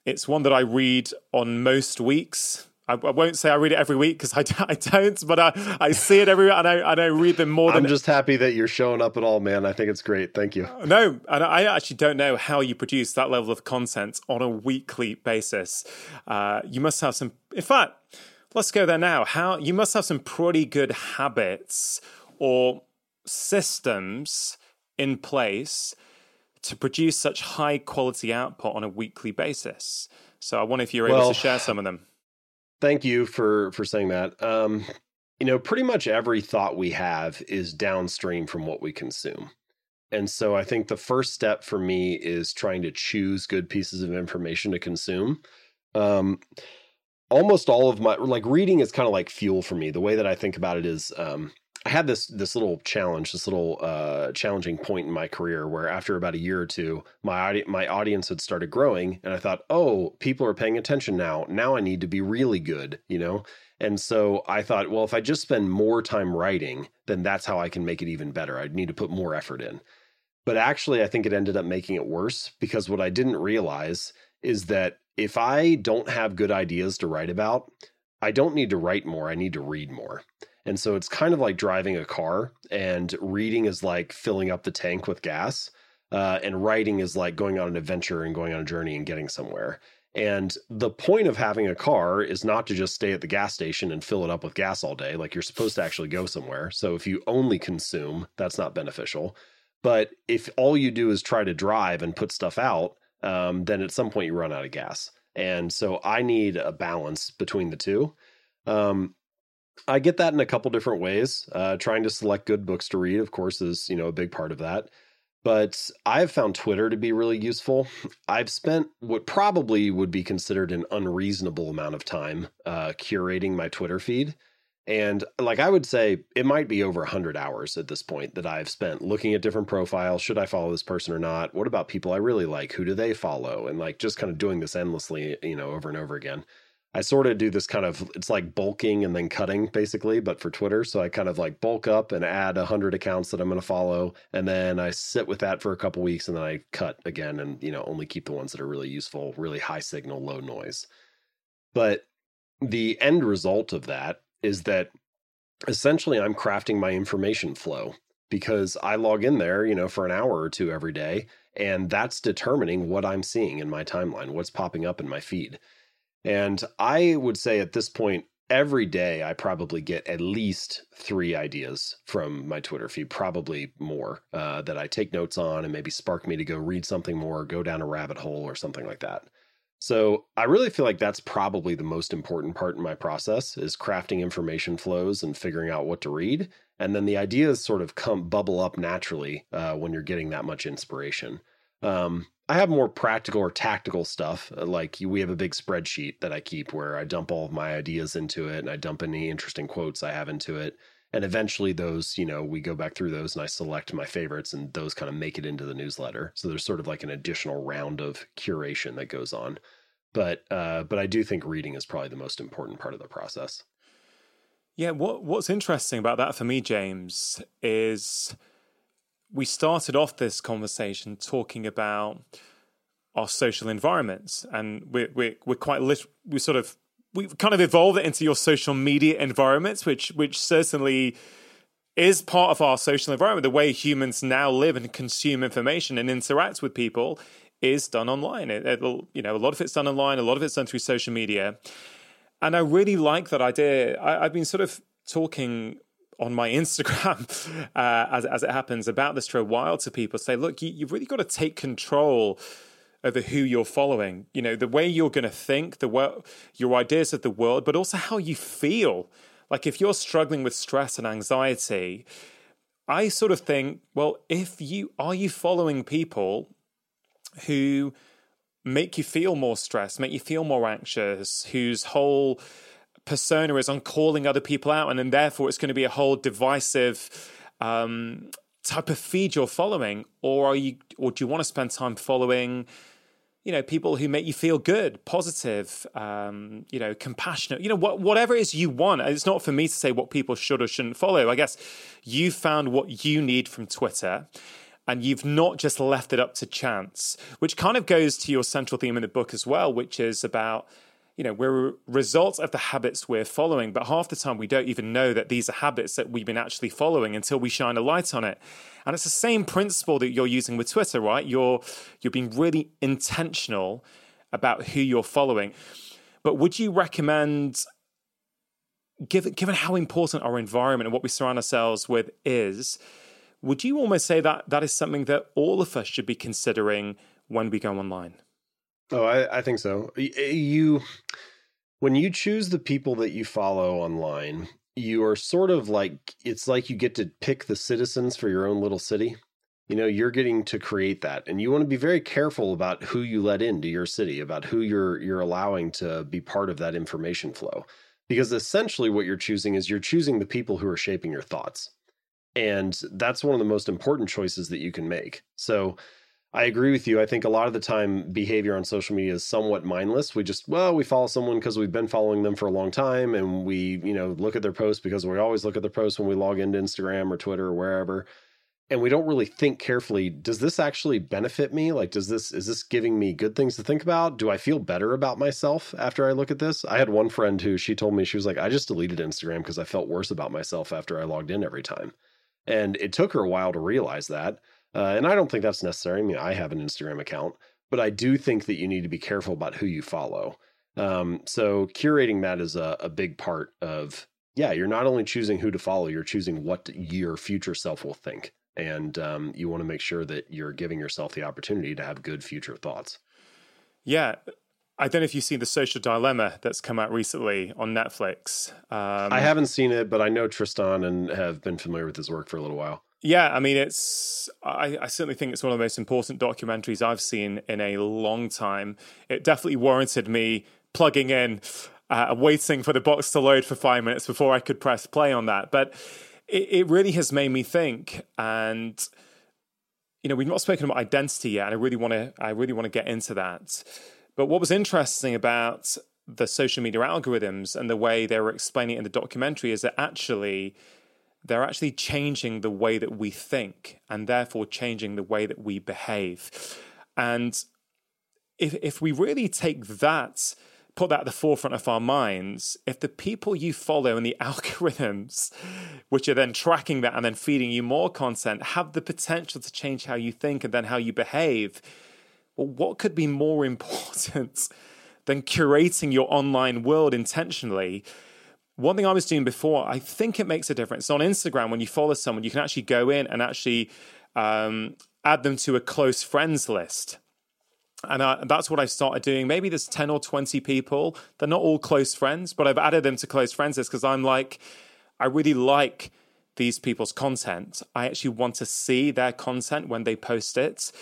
it's one that I read on most weeks I, I, won't say I read it every week because I, I don't, but I, I see it every and I and I read them more than. I'm just happy that you're showing up at all, man. I think it's great. Thank you. No, and I actually don't know how you produce that level of content on a weekly basis. Uh, you must have some. In fact, let's go there now. How you must have some pretty good habits or systems in place to produce such high quality output on a weekly basis. So I wonder if you're able well, to share some of them. Thank you for for saying that. Um, you know, pretty much every thought we have is downstream from what we consume. And so I think the first step for me is trying to choose good pieces of information to consume. Um, almost all of my like reading is kind of like fuel for me. The way that I think about it is um, I had this this little challenge, this little uh, challenging point in my career where after about a year or two, my audi- my audience had started growing, and I thought, oh, people are paying attention now. Now I need to be really good, you know. And so I thought, well, if I just spend more time writing, then that's how I can make it even better. I'd need to put more effort in. But actually, I think it ended up making it worse because what I didn't realize is that if I don't have good ideas to write about, I don't need to write more. I need to read more. And so it's kind of like driving a car, and reading is like filling up the tank with gas. Uh, and writing is like going on an adventure and going on a journey and getting somewhere. And the point of having a car is not to just stay at the gas station and fill it up with gas all day. Like you're supposed to actually go somewhere. So if you only consume, that's not beneficial. But if all you do is try to drive and put stuff out, um, then at some point you run out of gas. And so I need a balance between the two. Um, I get that in a couple different ways. Uh, trying to select good books to read, of course, is you know a big part of that. But I've found Twitter to be really useful. I've spent what probably would be considered an unreasonable amount of time uh, curating my Twitter feed. And like I would say, it might be over 100 hours at this point that I've spent looking at different profiles. Should I follow this person or not? What about people I really like? Who do they follow? And like just kind of doing this endlessly, you know, over and over again. I sort of do this kind of it's like bulking and then cutting basically, but for Twitter. So I kind of like bulk up and add a hundred accounts that I'm going to follow, and then I sit with that for a couple weeks, and then I cut again, and you know only keep the ones that are really useful, really high signal, low noise. But the end result of that is that essentially I'm crafting my information flow because I log in there, you know, for an hour or two every day, and that's determining what I'm seeing in my timeline, what's popping up in my feed. And I would say at this point, every day I probably get at least three ideas from my Twitter feed, probably more, uh, that I take notes on and maybe spark me to go read something more, go down a rabbit hole or something like that. So I really feel like that's probably the most important part in my process is crafting information flows and figuring out what to read. And then the ideas sort of come bubble up naturally uh, when you're getting that much inspiration. Um, I have more practical or tactical stuff. Uh, like we have a big spreadsheet that I keep where I dump all of my ideas into it and I dump any interesting quotes I have into it. And eventually those, you know, we go back through those and I select my favorites and those kind of make it into the newsletter. So there's sort of like an additional round of curation that goes on. But uh but I do think reading is probably the most important part of the process. Yeah, what what's interesting about that for me, James, is we started off this conversation talking about our social environments, and we're we're, we're quite lit- we sort of we've kind of evolved it into your social media environments, which which certainly is part of our social environment. The way humans now live and consume information and interact with people is done online. It, will you know, a lot of it's done online, a lot of it's done through social media, and I really like that idea. I, I've been sort of talking on my Instagram, uh, as, as it happens, about this for a while to people say, look, you, you've really got to take control over who you're following. You know, the way you're going to think, the way, your ideas of the world, but also how you feel. Like if you're struggling with stress and anxiety, I sort of think, well, if you are you following people who make you feel more stressed, make you feel more anxious, whose whole persona is on calling other people out, and then therefore it's going to be a whole divisive um, type of feed you're following, or are you, or do you want to spend time following? You know, people who make you feel good, positive, um, you know, compassionate, you know, what, whatever it is you want. It's not for me to say what people should or shouldn't follow. I guess you found what you need from Twitter and you've not just left it up to chance, which kind of goes to your central theme in the book as well, which is about you know, we're a result of the habits we're following, but half the time we don't even know that these are habits that we've been actually following until we shine a light on it. And it's the same principle that you're using with Twitter, right? You're you're being really intentional about who you're following. But would you recommend given given how important our environment and what we surround ourselves with is, would you almost say that that is something that all of us should be considering when we go online? Oh, I, I think so. Eh, you, when you choose the people that you follow online, you are sort of like it's like you get to pick the citizens for your own little city. You know, you're getting to create that, and you want to be very careful about who you let into your city, about who you're you're allowing to be part of that information flow, because essentially what you're choosing is you're choosing the people who are shaping your thoughts, and that's one of the most important choices that you can make. So I agree with you. I think a lot of the time behavior on social media is somewhat mindless. We just, well, we follow someone because we've been following them for a long time and we, you know, look at their posts because we always look at their posts when we log into Instagram or Twitter or wherever. And we don't really think carefully, does this actually benefit me? Like does this is this giving me good things to think about? Do I feel better about myself after I look at this? I had one friend who she told me she was like, I just deleted Instagram because I felt worse about myself after I logged in every time. And it took her a while to realize that uh, and I don't think that's necessary. I mean, I have an Instagram account, but I do think that you need to be careful about who you follow. Um, so curating that is a, a big part of, yeah, you're not only choosing who to follow, you're choosing what your future self will think. And um, you want to make sure that you're giving yourself the opportunity to have good future thoughts. Yeah. I don't know if you've seen the social dilemma that's come out recently on Netflix. Um, I haven't seen it, but I know Tristan and have been familiar with his work for a little while. Yeah, I mean, it's. I, I, certainly think it's one of the most important documentaries I've seen in a long time. It definitely warranted me plugging in, uh, waiting for the box to load for five minutes before I could press play on that. But it, it really has made me think, and you know, we've not spoken about identity yet, and I really want to. I really want to get into that. But what was interesting about the social media algorithms and the way they were explaining it in the documentary is that actually they're actually changing the way that we think and therefore changing the way that we behave. And if, if we really take that, put that at the forefront of our minds, if the people you follow and the algorithms, which are then tracking that and then feeding you more content, have the potential to change how you think and then how you behave, well, what could be more important than curating your online world intentionally? One thing I was doing before, I think it makes a difference. On Instagram, when you follow someone, you can actually go in and actually um, add them to a close friends list. And uh, that's what I started doing. Maybe there's 10 or 20 people. They're not all close friends, but I've added them to close friends list because I'm like, I really like these people's content. I actually want to see their content when they post it.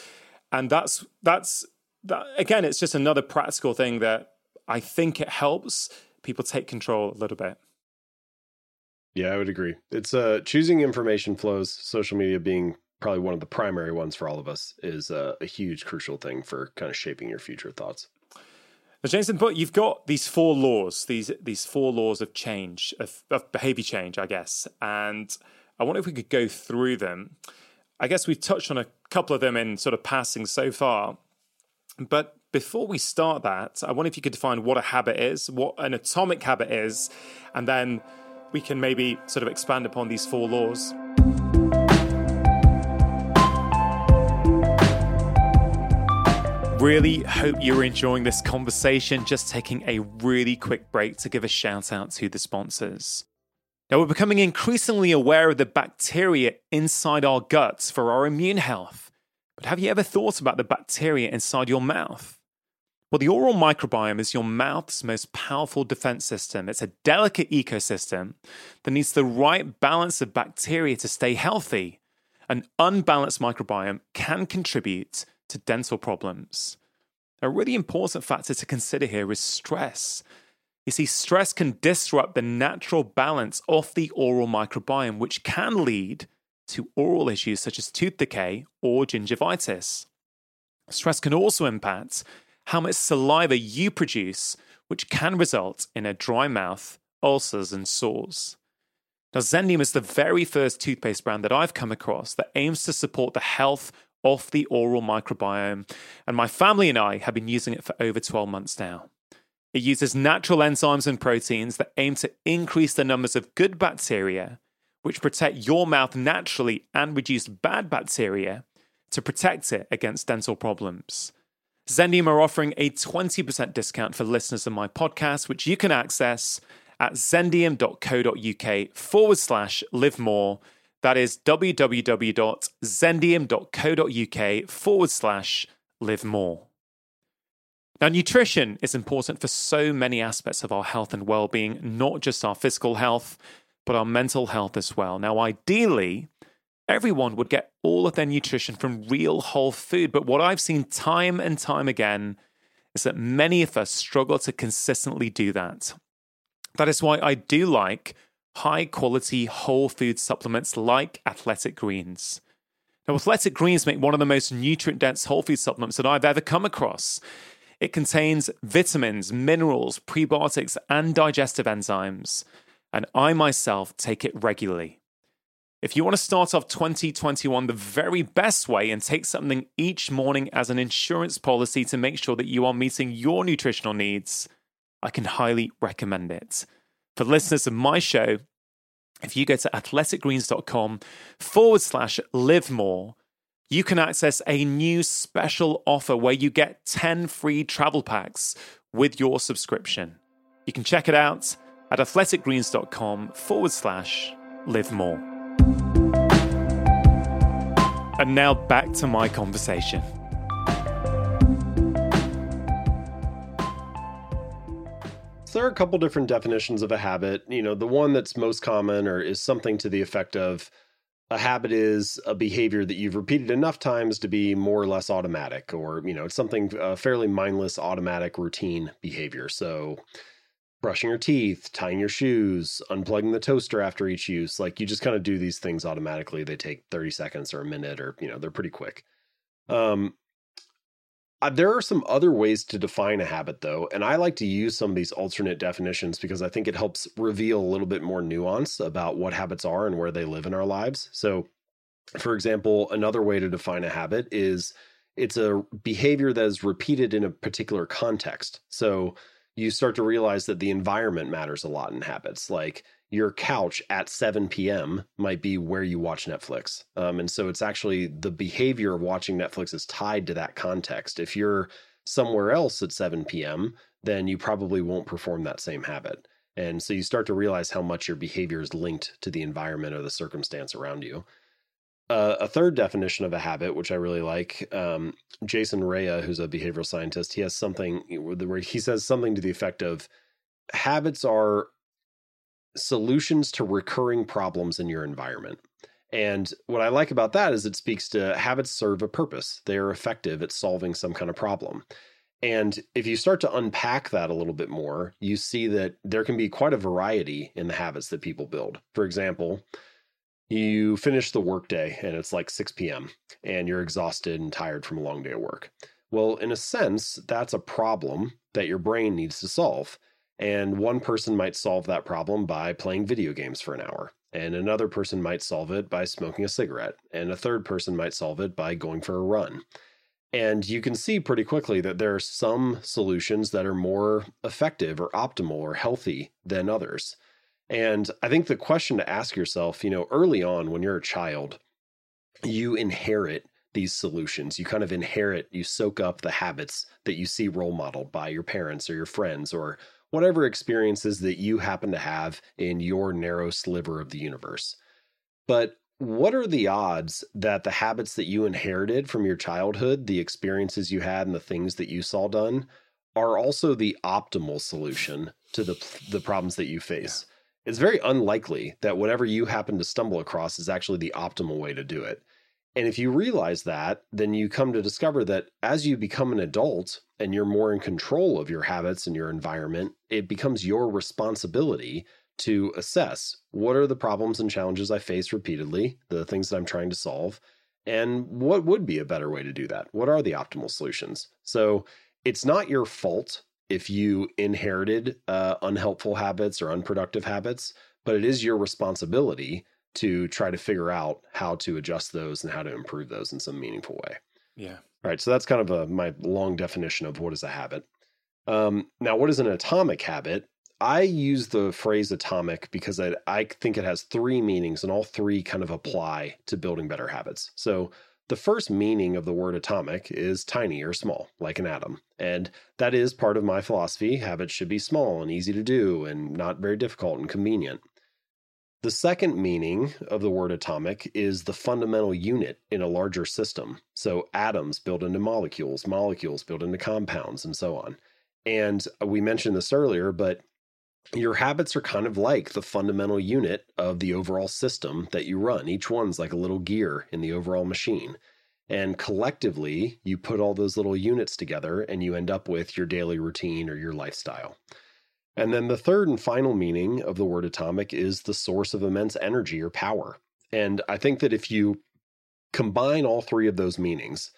And that's, that's, that, again, it's just another practical thing that I think it helps people take control a little bit. Yeah, I would agree. It's uh choosing information flows, social media being probably one of the primary ones for all of us is a, a huge crucial thing for kind of shaping your future thoughts. Now, Jason, but you've got these four laws, these these four laws of change, of, of behavior change, I guess. And I wonder if we could go through them. I guess we've touched on a couple of them in sort of passing so far. But before we start that, I wonder if you could define what a habit is, what an atomic habit is, and then we can maybe sort of expand upon these four laws. Really hope you're enjoying this conversation. Just taking a really quick break to give a shout out to the sponsors. Now, we're becoming increasingly aware of the bacteria inside our guts for our immune health. But have you ever thought about the bacteria inside your mouth? Well, the oral microbiome is your mouth's most powerful defense system. It's a delicate ecosystem that needs the right balance of bacteria to stay healthy. An unbalanced microbiome can contribute to dental problems. A really important factor to consider here is stress. You see, stress can disrupt the natural balance of the oral microbiome, which can lead to oral issues such as tooth decay or gingivitis. Stress can also impact how much saliva you produce, which can result in a dry mouth, ulcers, and sores. Now, Zendium is the very first toothpaste brand that I've come across that aims to support the health of the oral microbiome, and my family and I have been using it for over 12 months now. It uses natural enzymes and proteins that aim to increase the numbers of good bacteria, which protect your mouth naturally and reduce bad bacteria to protect it against dental problems. Zendium are offering a 20% discount for listeners of my podcast, which you can access at zendium.co.uk forward slash live more. That is www.zendium.co.uk forward slash live more. Now, nutrition is important for so many aspects of our health and well being, not just our physical health, but our mental health as well. Now, ideally, everyone would get all of their nutrition from real whole food. But what I've seen time and time again is that many of us struggle to consistently do that. That is why I do like high quality whole food supplements like Athletic Greens. Now, Athletic Greens make one of the most nutrient dense whole food supplements that I've ever come across. It contains vitamins, minerals, prebiotics, and digestive enzymes, and I myself take it regularly. If you want to start off 2021 the very best way and take something each morning as an insurance policy to make sure that you are meeting your nutritional needs, I can highly recommend it. For listeners of my show, if you go to athleticgreens.com forward slash live more, you can access a new special offer where you get 10 free travel packs with your subscription. You can check it out at athleticgreens.com forward slash live more. And now back to my conversation. So there are a couple different definitions of a habit. You know, the one that's most common or is something to the effect of a habit is a behavior that you've repeated enough times to be more or less automatic or you know it's something uh, fairly mindless automatic routine behavior so brushing your teeth tying your shoes unplugging the toaster after each use like you just kind of do these things automatically they take 30 seconds or a minute or you know they're pretty quick um there are some other ways to define a habit, though, and I like to use some of these alternate definitions because I think it helps reveal a little bit more nuance about what habits are and where they live in our lives. So, for example, another way to define a habit is it's a behavior that is repeated in a particular context. So, you start to realize that the environment matters a lot in habits. Like your couch at 7 p.m. might be where you watch Netflix. Um, and so it's actually the behavior of watching Netflix is tied to that context. If you're somewhere else at 7 p.m., then you probably won't perform that same habit. And so you start to realize how much your behavior is linked to the environment or the circumstance around you. Uh, a third definition of a habit, which I really like, um, Jason Hreha, who's a behavioral scientist, he has something where he says something to the effect of habits are solutions to recurring problems in your environment. And what I like about that is it speaks to habits serve a purpose. They are effective at solving some kind of problem. And if you start to unpack that a little bit more, you see that there can be quite a variety in the habits that people build. For example, you finish the workday and it's like 6 p.m. and you're exhausted and tired from a long day of work. Well, in a sense, that's a problem that your brain needs to solve. And one person might solve that problem by playing video games for an hour. And another person might solve it by smoking a cigarette. And a third person might solve it by going for a run. And you can see pretty quickly that there are some solutions that are more effective or optimal or healthy than others. And I think the question to ask yourself, you know, early on when you're a child, you inherit these solutions. You kind of inherit, you soak up the habits that you see role modeled by your parents or your friends or whatever experiences that you happen to have in your narrow sliver of the universe. But what are the odds that the habits that you inherited from your childhood, the experiences you had, and the things that you saw done are also the optimal solution to the, the problems that you face? Yeah. It's very unlikely that whatever you happen to stumble across is actually the optimal way to do it. And if you realize that, then you come to discover that as you become an adult and you're more in control of your habits and your environment, it becomes your responsibility to assess what are the problems and challenges I face repeatedly, the things that I'm trying to solve, and what would be a better way to do that? What are the optimal solutions? So it's not your fault if you inherited uh, unhelpful habits or unproductive habits, but it is your responsibility to try to figure out how to adjust those and how to improve those in some meaningful way. Yeah. All right. So that's kind of a, my long definition of what is a habit. Um, now, what is an atomic habit? I use the phrase atomic because I, I think it has three meanings and all three kind of apply to building better habits. So, the first meaning of the word atomic is tiny or small, like an atom. And that is part of my philosophy. Habits should be small and easy to do and not very difficult and convenient. The second meaning of the word atomic is the fundamental unit in a larger system. So, atoms build into molecules, molecules build into compounds, and so on. And we mentioned this earlier, but your habits are kind of like the fundamental unit of the overall system that you run. Each one's like a little gear in the overall machine. And collectively, you put all those little units together and you end up with your daily routine or your lifestyle. And then the third and final meaning of the word atomic is the source of immense energy or power. And I think that if you combine all three of those meanings,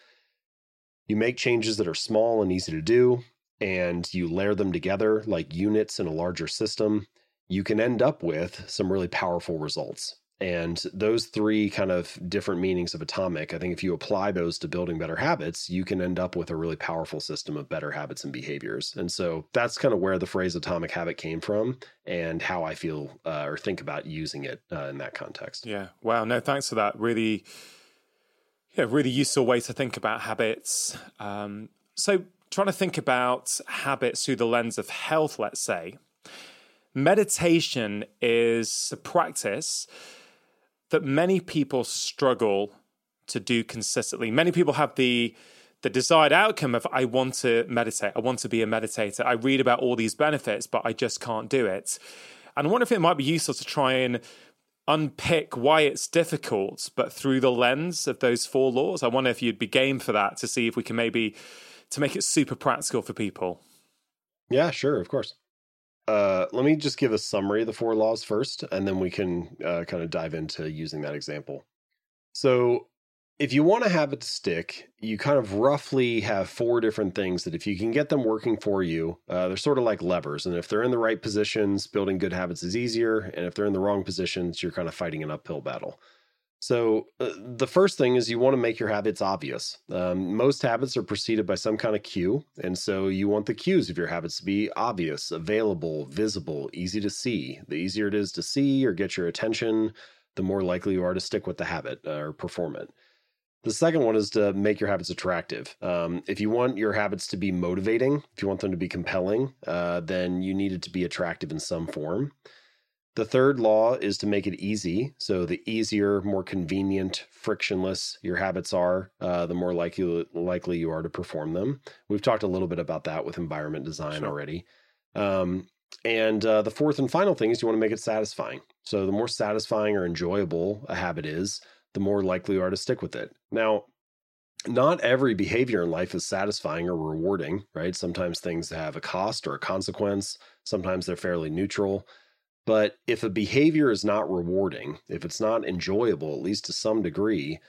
you make changes that are small and easy to do, and you layer them together like units in a larger system, you can end up with some really powerful results. And those three kind of different meanings of atomic, I think if you apply those to building better habits, you can end up with a really powerful system of better habits and behaviors. And so that's kind of where the phrase atomic habit came from and how I feel uh, or think about using it uh, in that context. Yeah. Wow. No, thanks for that. Really, yeah, really useful way to think about habits. Um, so trying to think about habits through the lens of health, let's say, meditation is a practice that many people struggle to do consistently. Many people have the the desired outcome of I want to meditate, I want to be a meditator. I read about all these benefits, but I just can't do it. And I wonder if it might be useful to try and unpick why it's difficult, but through the lens of those four laws. I wonder if you'd be game for that to see if we can maybe to make it super practical for people? Yeah, sure, of course. Uh, let me just give a summary of the four laws first, and then we can uh, kind of dive into using that example. So, if you want to have it stick, you kind of roughly have four different things that if you can get them working for you, uh, they're sort of like levers. And if they're in the right positions, building good habits is easier. And if they're in the wrong positions, you're kind of fighting an uphill battle. So, uh, the first thing is you want to make your habits obvious. Um, most habits are preceded by some kind of cue. And so, you want the cues of your habits to be obvious, available, visible, easy to see. The easier it is to see or get your attention, the more likely you are to stick with the habit uh, or perform it. The second one is to make your habits attractive. Um, if you want your habits to be motivating, if you want them to be compelling, uh, then you need it to be attractive in some form. The third law is to make it easy. So, the easier, more convenient, frictionless your habits are, uh, the more likely likely you are to perform them. We've talked a little bit about that with environment design sure. already. Um, and uh, the fourth and final thing is you want to make it satisfying. So, the more satisfying or enjoyable a habit is, the more likely you are to stick with it. Now, not every behavior in life is satisfying or rewarding, right? Sometimes things have a cost or a consequence. Sometimes they're fairly neutral. But if a behavior is not rewarding, if it's not enjoyable, at least to some degree,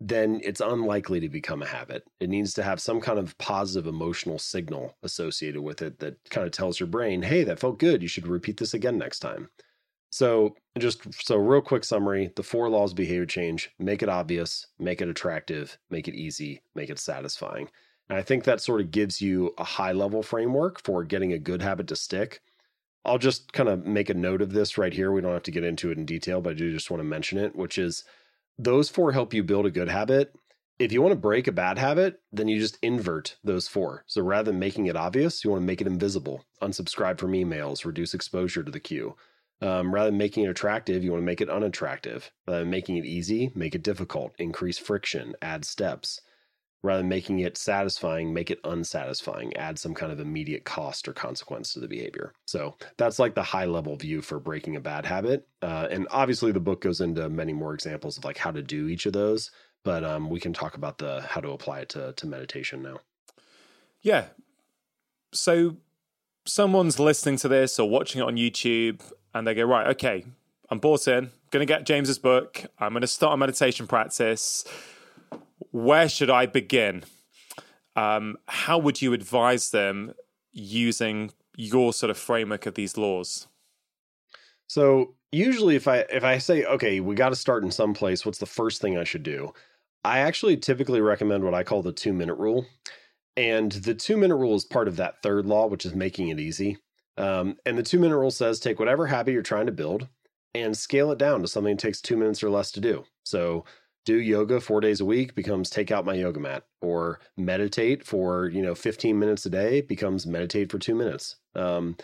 then it's unlikely to become a habit. It needs to have some kind of positive emotional signal associated with it that kind of tells your brain, hey, that felt good. You should repeat this again next time. So, just so real quick summary the four laws of behavior change make it obvious, make it attractive, make it easy, make it satisfying. And I think that sort of gives you a high level framework for getting a good habit to stick. I'll just kind of make a note of this right here. We don't have to get into it in detail, but I do just want to mention it, which is those four help you build a good habit. If you want to break a bad habit, then you just invert those four. So rather than making it obvious, you want to make it invisible. Unsubscribe from emails, reduce exposure to the cue. Um, rather than making it attractive, you want to make it unattractive. Rather than making it easy, make it difficult. Increase friction, add steps rather than making it satisfying, make it unsatisfying, add some kind of immediate cost or consequence to the behavior. So that's like the high level view for breaking a bad habit. Uh, and obviously, the book goes into many more examples of like how to do each of those, but um, we can talk about the how to apply it to, to meditation now. Yeah. So someone's listening to this or watching it on YouTube and they go, right, okay, I'm bought in, going to get James's book, I'm going to start a meditation practice where should I begin? Um, how would you advise them using your sort of framework of these laws? So usually, if I if I say, okay, we got to start in some place, what's the first thing I should do? I actually typically recommend what I call the two minute rule. And the two minute rule is part of that third law, which is making it easy. Um, and the two minute rule says take whatever habit you're trying to build and scale it down to something that takes two minutes or less to do. So do yoga four days a week becomes take out my yoga mat or meditate for you know 15 minutes a day becomes meditate for two minutes. Um,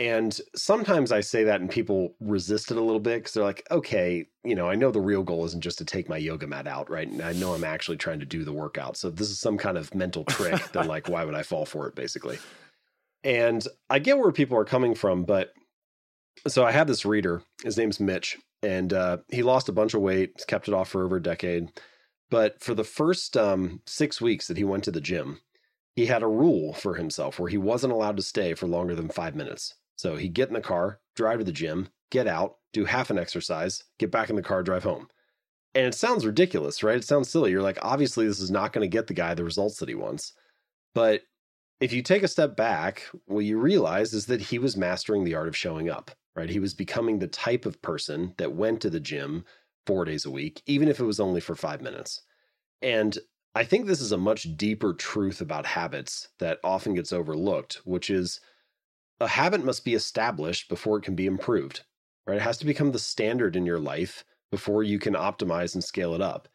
and sometimes i say that and people resist it a little bit because they're like okay you know i know the real goal isn't just to take my yoga mat out right? And i know i'm actually trying to do the workout. So this is some kind of mental trick then like why would i fall for it basically? And i get where people are coming from but so I have this reader. His name's Mitch, and uh, he lost a bunch of weight. He's kept it off for over a decade. But for the first um, six weeks that he went to the gym, he had a rule for himself where he wasn't allowed to stay for longer than five minutes. So he'd get in the car, drive to the gym, get out, do half an exercise, get back in the car, drive home. And it sounds ridiculous, right? It sounds silly. You're like, obviously, this is not going to get the guy the results that he wants. But if you take a step back, what you realize is that he was mastering the art of showing up right? He was becoming the type of person that went to the gym four days a week, even if it was only for five minutes. And I think this is a much deeper truth about habits that often gets overlooked, which is a habit must be established before it can be improved, right? It has to become the standard in your life before you can optimize and scale it up.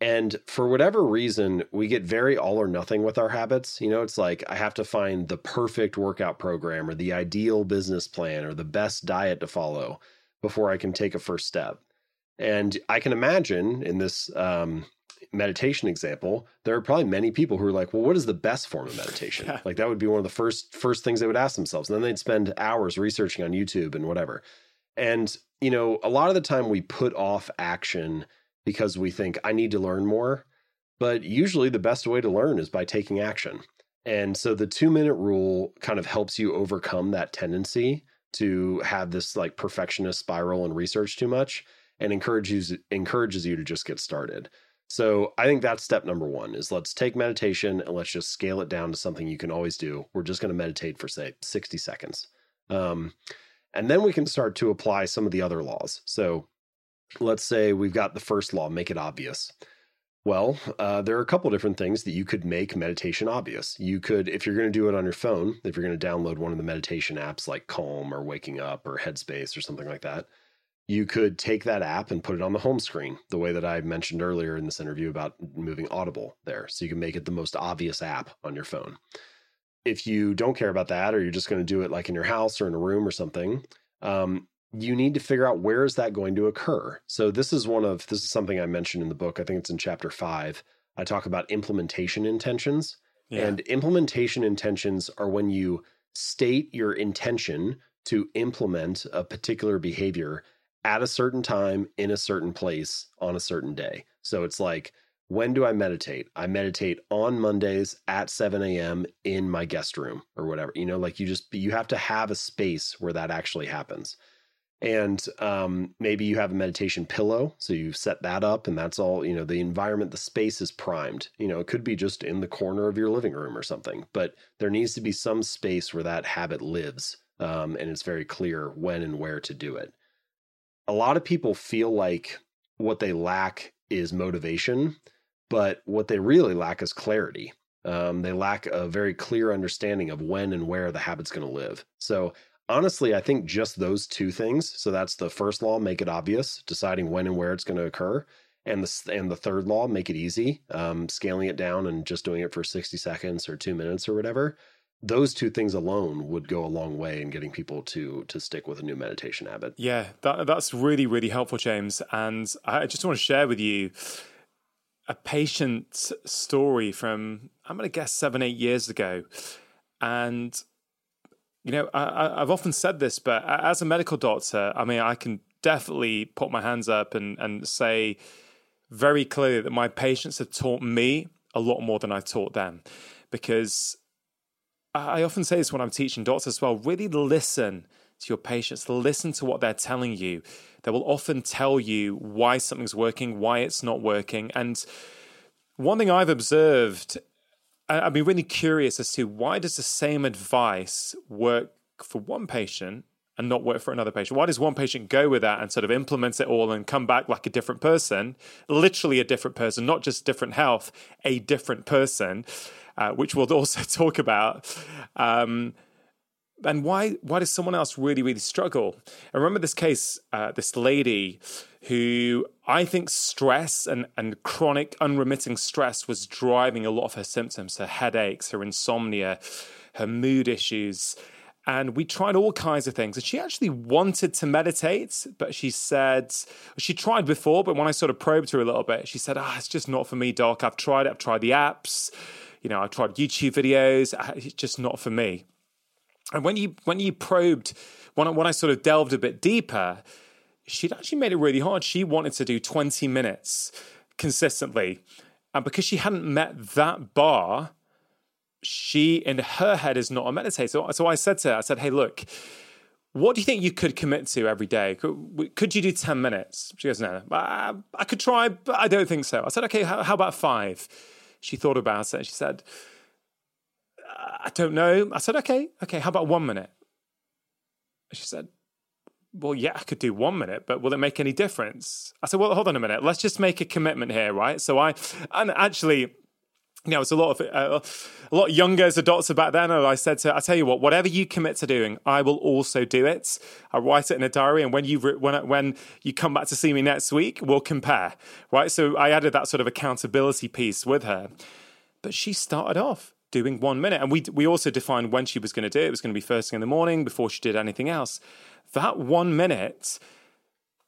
And for whatever reason, we get very all or nothing with our habits. You know, it's like I have to find the perfect workout program or the ideal business plan or the best diet to follow before I can take a first step. And I can imagine in this um, meditation example, there are probably many people who are like, "Well, what is the best form of meditation?" Yeah. Like that would be one of the first first things they would ask themselves. And then they'd spend hours researching on YouTube and whatever. And you know, a lot of the time we put off action because we think I need to learn more. But usually the best way to learn is by taking action. And so the two minute rule kind of helps you overcome that tendency to have this like perfectionist spiral and research too much and encourages encourages you to just get started. So I think that's step number one is let's take meditation and let's just scale it down to something you can always do. We're just going to meditate for say 60 seconds. Um, and then we can start to apply some of the other laws. So let's say we've got the first law, make it obvious. Well, uh, there are a couple different things that you could make meditation obvious. You could, if you're going to do it on your phone, if you're going to download one of the meditation apps like Calm or Waking Up or Headspace or something like that, you could take that app and put it on the home screen, the way that I mentioned earlier in this interview about moving Audible there. So you can make it the most obvious app on your phone. If you don't care about that, or you're just going to do it like in your house or in a room or something, um, you need to figure out where is that going to occur. So this is one of this is something I mentioned in the book. I think it's in chapter 5. I talk about implementation intentions. Yeah. And implementation intentions are when you state your intention to implement a particular behavior at a certain time in a certain place on a certain day. So it's like when do I meditate? I meditate on Mondays at 7 a.m. in my guest room or whatever. You know, like you just, you have to have a space where that actually happens and um, maybe you have a meditation pillow so you've set that up and that's all you know the environment the space is primed. You know it could be just in the corner of your living room or something but there needs to be some space where that habit lives um, and it's very clear when and where to do it. A lot of people feel like what they lack is motivation but what they really lack is clarity. Um, they lack a very clear understanding of when and where the habit's going to live. So honestly, I think just those two things. So that's the first law, make it obvious, deciding when and where it's going to occur. And the, and the third law, make it easy, um, scaling it down and just doing it for 60 seconds or two minutes or whatever. Those two things alone would go a long way in getting people to to stick with a new meditation habit. Yeah, that, that's really, really helpful, James. And I just want to share with you a patient story from, I'm going to guess, seven, eight years ago. And you know, I, have often said this, but as a medical doctor, I mean, I can definitely put my hands up and, and say very clearly that my patients have taught me a lot more than I've taught them. Because I often say this when I'm teaching doctors as well really listen to your patients, listen to what they're telling you. They will often tell you why something's working, why it's not working. And one thing I've observed I'd be really curious as to why does the same advice work for one patient and not work for another patient? Why does one patient go with that and sort of implements it all and come back like a different person, literally a different person, not just different health, a different person? uh, which we'll also talk about. Um, and why why does someone else really really struggle? I remember this case, uh, this lady who I think stress and and chronic unremitting stress was driving a lot of her symptoms, her headaches, her insomnia, her mood issues. And we tried all kinds of things. And she actually wanted to meditate, but she said, she tried before, but when I sort of probed her a little bit, she said, ah, it's just not for me, Doc. I've tried it. I've tried the apps. You know, I've tried YouTube videos. It's just not for me. And when you when you probed, when I, when I sort of delved a bit deeper, she'd actually made it really hard. She wanted to do 20 minutes consistently. And because she hadn't met that bar, she in her head is not a meditator. So, I said to her, I said, hey, look, what do you think you could commit to every day? Could, could you do 10 minutes? She goes, no, I, I, could try, but I don't think so. I said, okay, how, how about five? She thought about it and she said, I don't know. I said, okay, okay, how about one minute? She said, well, yeah, I could do one minute, but will it make any difference? I said, well, hold on a minute. Let's just make a commitment here, right? So I, and actually, you know, was a lot of uh, a lot younger as a back then. And I said to, I tell you what, whatever you commit to doing, I will also do it. I write it in a diary, and when you when when you come back to see me next week, we'll compare, right? So I added that sort of accountability piece with her, but she started off doing one minute. And we, we also defined when she was going to do it. It was going to be first thing in the morning before she did anything else. That one minute,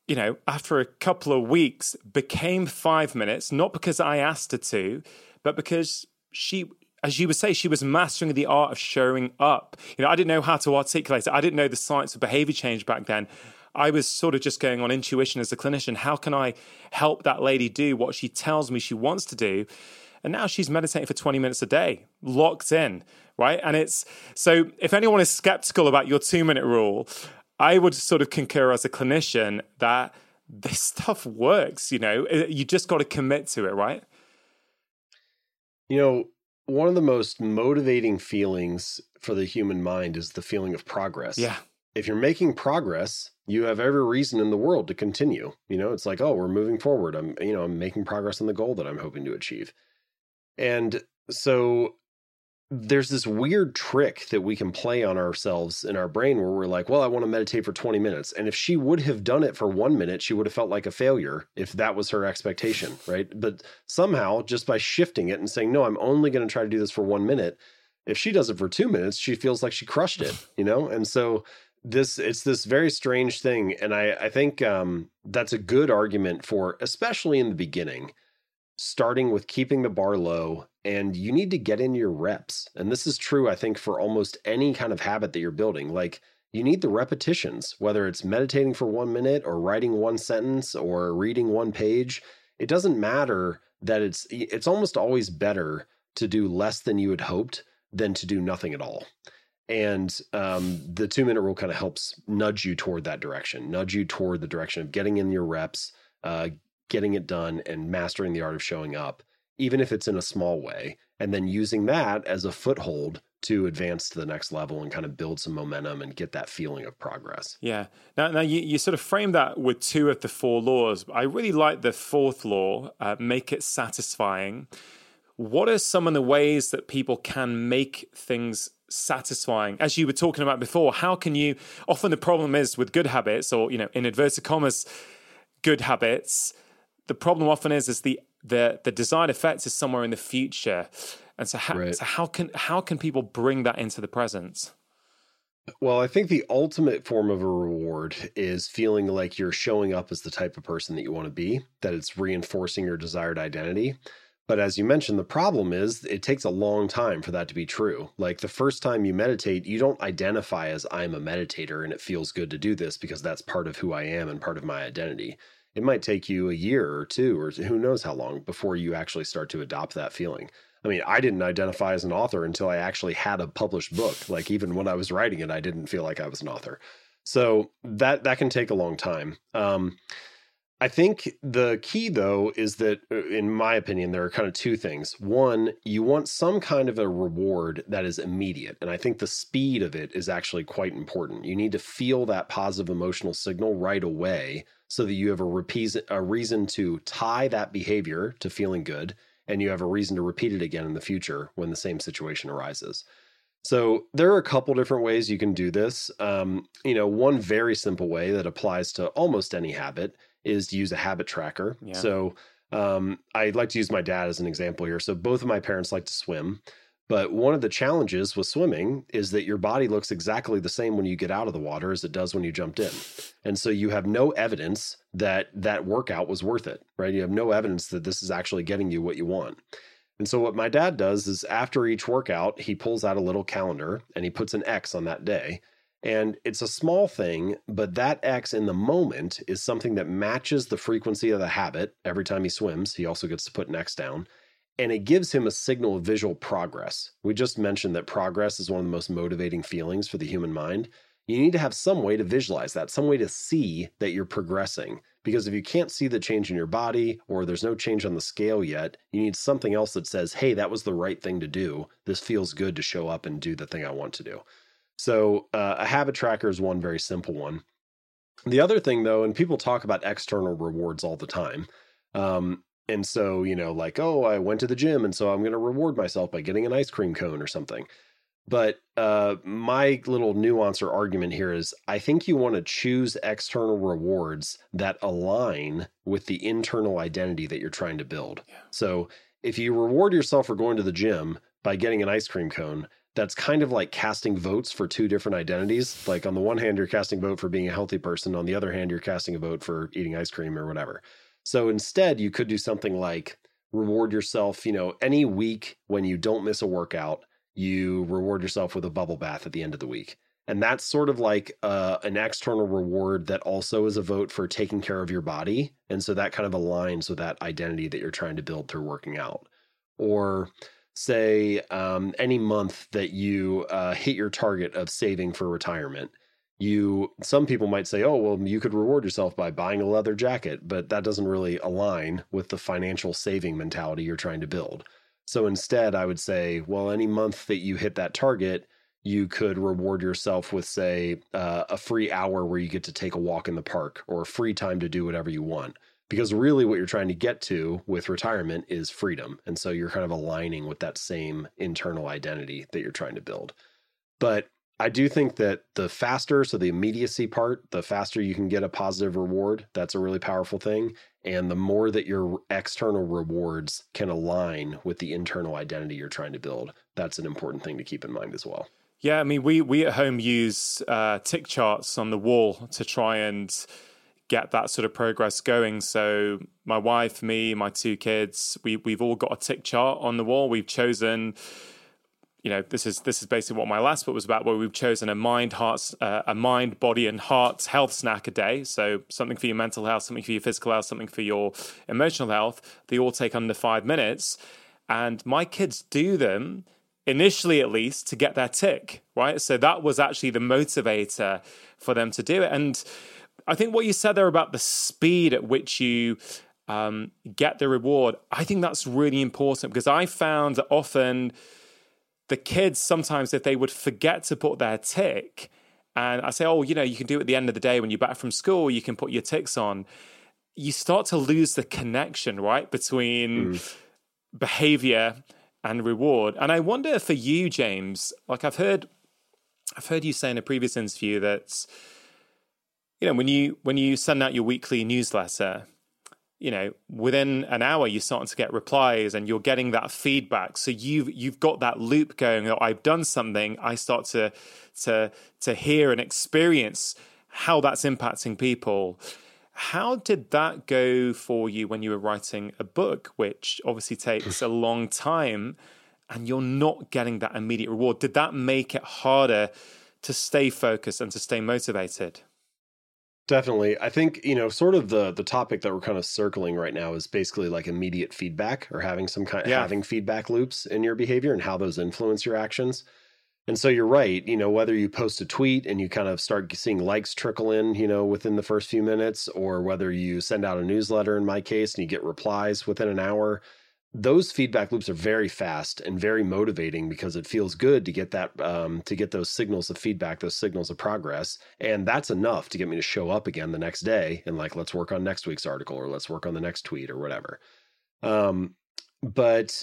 you know, after a couple of weeks became five minutes, not because I asked her to, but because she, as you would say, she was mastering the art of showing up. You know, I didn't know how to articulate it. I didn't know the science of behavior change back then. I was sort of just going on intuition as a clinician. How can I help that lady do what she tells me she wants to do? And now she's meditating for 20 minutes a day, locked in, right? And it's so if anyone is skeptical about your two minute rule, I would sort of concur as a clinician that this stuff works, you know, uh, you just got to commit to it, right? You know, one of the most motivating feelings for the human mind is the feeling of progress. Yeah. If you're making progress, you have every reason in the world to continue. You know, it's like, oh, we're moving forward. I'm, you know, I'm making progress on the goal that I'm hoping to achieve. And so there's this weird trick that we can play on ourselves in our brain where we're like, well, I want to meditate for 20 minutes. And if she would have done it for one minute, she would have felt like a failure if that was her expectation, right? But somehow, just by shifting it and saying, no, I'm only going to try to do this for one minute, if she does it for two minutes, she feels like she crushed it, you know? And so this it's this very strange thing and i i think um that's a good argument for especially in the beginning starting with keeping the bar low and you need to get in your reps. And this is true, I think, for almost any kind of habit that you're building. Like, you need the repetitions, whether it's meditating for one minute or writing one sentence or reading one page. It doesn't matter that it's it's almost always better to do less than you had hoped than to do nothing at all. And um, the two minute rule kind of helps nudge you toward that direction, nudge you toward the direction of getting in your reps, uh, getting it done and mastering the art of showing up, even if it's in a small way, and then using that as a foothold to advance to the next level and kind of build some momentum and get that feeling of progress. Yeah. Now, now you, you sort of frame that with two of the four laws. I really like the fourth law, uh, make it satisfying. What are some of the ways that people can make things satisfying? As you were talking about before, how can you? Often the problem is with good habits, or you know, in inverted commas, good habits the problem often is is the the the desired effect is somewhere in the future, and so how, right. so how can how can people bring that into the present? Well, I think the ultimate form of a reward is feeling like you're showing up as the type of person that you want to be, that it's reinforcing your desired identity. But as you mentioned, the problem is it takes a long time for that to be true. Like the first time you meditate, you don't identify as I'm a meditator and it feels good to do this because that's part of who I am and part of my identity it might take you a year or two or who knows how long before you actually start to adopt that feeling. I mean, I didn't identify as an author until I actually had a published book. Like even when I was writing it, I didn't feel like I was an author. So that that can take a long time. Um, I think the key though is that, uh, in my opinion, there are kind of two things. One, you want some kind of a reward that is immediate. And I think the speed of it is actually quite important. You need to feel that positive emotional signal right away so that you have a, repeat, a reason to tie that behavior to feeling good and you have a reason to repeat it again in the future when the same situation arises. So there are a couple different ways you can do this. Um, you know, one very simple way that applies to almost any habit is to use a habit tracker. Yeah. So um, I'd like to use my dad as an example here. So both of my parents like to swim. But one of the challenges with swimming is that your body looks exactly the same when you get out of the water as it does when you jumped in. And so you have no evidence that that workout was worth it, right? You have no evidence that this is actually getting you what you want. And so what my dad does is after each workout, he pulls out a little calendar and he puts an X on that day. And it's a small thing, but that X in the moment is something that matches the frequency of the habit every time he swims. He also gets to put an X down and it gives him a signal of visual progress. We just mentioned that progress is one of the most motivating feelings for the human mind. You need to have some way to visualize that, some way to see that you're progressing. Because if you can't see the change in your body or there's no change on the scale yet, you need something else that says, hey, that was the right thing to do. This feels good to show up and do the thing I want to do. So, uh, a habit tracker is one very simple one. The other thing, though, and people talk about external rewards all the time. Um, and so, you know, like, oh, I went to the gym and so I'm going to reward myself by getting an ice cream cone or something. But uh, my little nuance or argument here is I think you want to choose external rewards that align with the internal identity that you're trying to build. Yeah. So if you reward yourself for going to the gym by getting an ice cream cone, that's kind of like casting votes for two different identities. Like on the one hand, you're casting a vote for being a healthy person. On the other hand, you're casting a vote for eating ice cream or whatever. So instead, you could do something like reward yourself, you know, any week when you don't miss a workout, you reward yourself with a bubble bath at the end of the week. And that's sort of like uh, an external reward that also is a vote for taking care of your body. And so that kind of aligns with that identity that you're trying to build through working out. Or say um, any month that you uh, hit your target of saving for retirement you some people might say oh well you could reward yourself by buying a leather jacket but that doesn't really align with the financial saving mentality you're trying to build. So instead i would say well any month that you hit that target you could reward yourself with say uh, a free hour where you get to take a walk in the park or free time to do whatever you want. Because really what you're trying to get to with retirement is freedom. And so you're kind of aligning with that same internal identity that you're trying to build. But I do think that the faster, so the immediacy part, the faster you can get a positive reward, that's a really powerful thing. And the more that your external rewards can align with the internal identity you're trying to build, that's an important thing to keep in mind as well. Yeah, I mean, we we at home use uh, tick charts on the wall to try and get that sort of progress going. So my wife, me, my two kids, we we've all got a tick chart on the wall. We've chosen you know this is this is basically what my last book was about where we've chosen a mind hearts uh, a mind body and heart health snack a day. So something for your mental health something for your physical health something for your emotional health. They all take under five minutes. And my kids do them initially at least to get their tick right? So that was actually the motivator for them to do it. And i think what you said there about the speed at which you um, get the reward i think that's really important because i found that often the kids sometimes if they would forget to put their tick and I say, oh, you know, you can do it at the end of the day when you're back from school, you can put your ticks on. You start to lose the connection, right, between mm. behavior and reward. And I wonder for you, James, like I've heard I've heard you say in a previous interview that you know, when you when you send out your weekly newsletter, you know within an hour you're starting to get replies and you're getting that feedback. So you've you've got that loop going oh, i've done something i start to to to hear and experience how that's impacting people. How did that go for you when you were writing a book which obviously takes a long time and you're not getting that immediate reward? Did that make it harder to stay focused and to stay motivated Definitely. I think, you know, sort of the the topic that we're kind of circling right now is basically like immediate feedback or having some kind of yeah. having feedback loops in your behavior and how those influence your actions. And so you're right, you know, whether you post a tweet and you kind of start seeing likes trickle in, you know, within the first few minutes, or whether you send out a newsletter in my case and you get replies within an hour, those feedback loops are very fast and very motivating because it feels good to get that um, to get those signals of feedback those signals of progress and that's enough to get me to show up again the next day and like let's work on next week's article or let's work on the next tweet or whatever um, but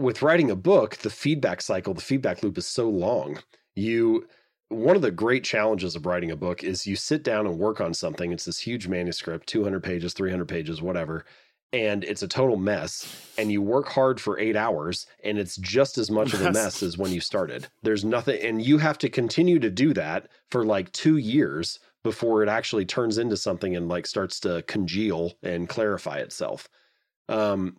with writing a book, the feedback cycle, the feedback loop is so long. You one of the great challenges of writing a book is you sit down and work on something. It's this huge manuscript, 200 pages, 300 pages, whatever, and it's a total mess. And you work hard for eight hours, and it's just as much of a mess as when you started. There's nothing, and you have to continue to do that for like two years before it actually turns into something and like starts to congeal and clarify itself. Um,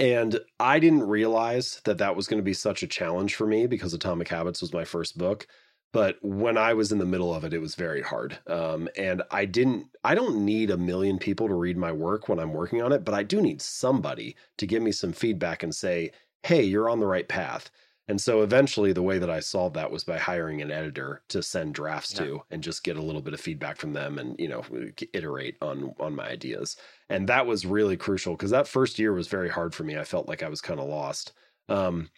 and I didn't realize that that was going to be such a challenge for me because Atomic Habits was my first book. But when I was in the middle of it, it was very hard. Um, and I didn't, I don't need a million people to read my work when I'm working on it, but I do need somebody to give me some feedback and say, hey, you're on the right path. And so eventually, the way that I solved that was by hiring an editor to send drafts yeah. to and just get a little bit of feedback from them and you know iterate on on my ideas. And that was really crucial because that first year was very hard for me. I felt like I was kind of lost. Um,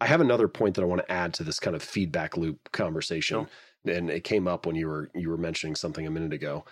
I have another point that I want to add to this kind of feedback loop conversation, and it came up when you were you were mentioning something a minute ago.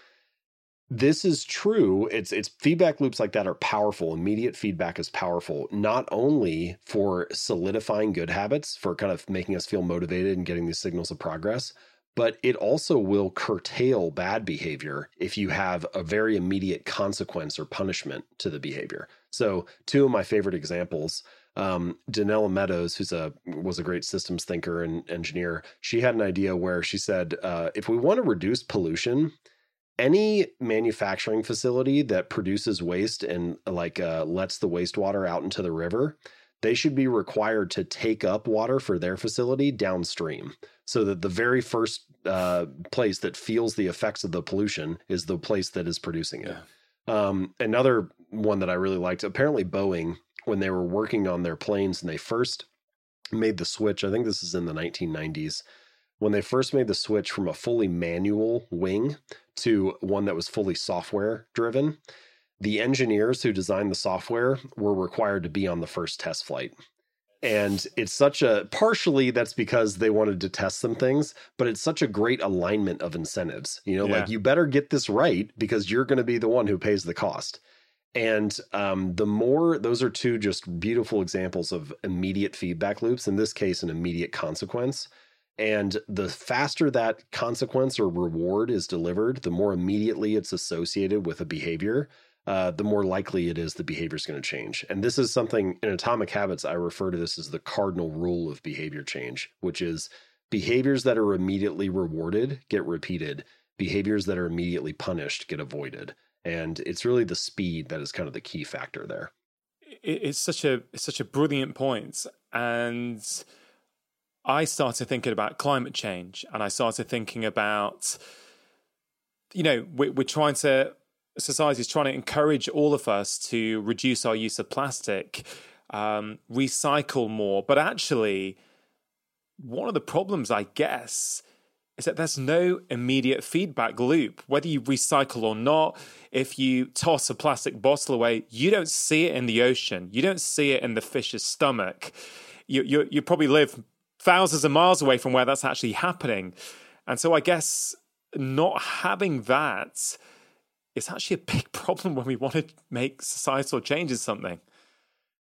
This is true it's it's feedback loops like that are powerful immediate feedback is powerful not only for solidifying good habits for kind of making us feel motivated and getting these signals of progress but it also will curtail bad behavior if you have a very immediate consequence or punishment to the behavior. So two of my favorite examples um, Donella Meadows, who's a was a great systems thinker and engineer, she had an idea where she said, uh, if we want to reduce pollution, any manufacturing facility that produces waste and like uh, lets the wastewater out into the river they should be required to take up water for their facility downstream so that the very first uh, place that feels the effects of the pollution is the place that is producing it yeah. um, another one that i really liked apparently boeing when they were working on their planes and they first made the switch i think this is in the 1990s when they first made the switch from a fully manual wing to one that was fully software driven, the engineers who designed the software were required to be on the first test flight. And it's such a partially that's because they wanted to test some things, but it's such a great alignment of incentives. You know, yeah. like you better get this right because you're going to be the one who pays the cost. And um, the more, those are two just beautiful examples of immediate feedback loops, in this case, an immediate consequence and the faster that consequence or reward is delivered, the more immediately it's associated with a behavior, uh, the more likely it is the behavior is going to change. And this is something in Atomic Habits, I refer to this as the cardinal rule of behavior change, which is behaviors that are immediately rewarded get repeated, behaviors that are immediately punished get avoided. And it's really the speed that is kind of the key factor there. It's such a it's such a brilliant point, and I started thinking about climate change and I started thinking about, you know, we're, we're trying to, society is trying to encourage all of us to reduce our use of plastic, um, recycle more. But actually, one of the problems, I guess, is that there's no immediate feedback loop. Whether you recycle or not, if you toss a plastic bottle away, you don't see it in the ocean. You don't see it in the fish's stomach. You, you, you probably live thousands of miles away from where that's actually happening. And so I guess not having that is actually a big problem when we want to make societal changes something.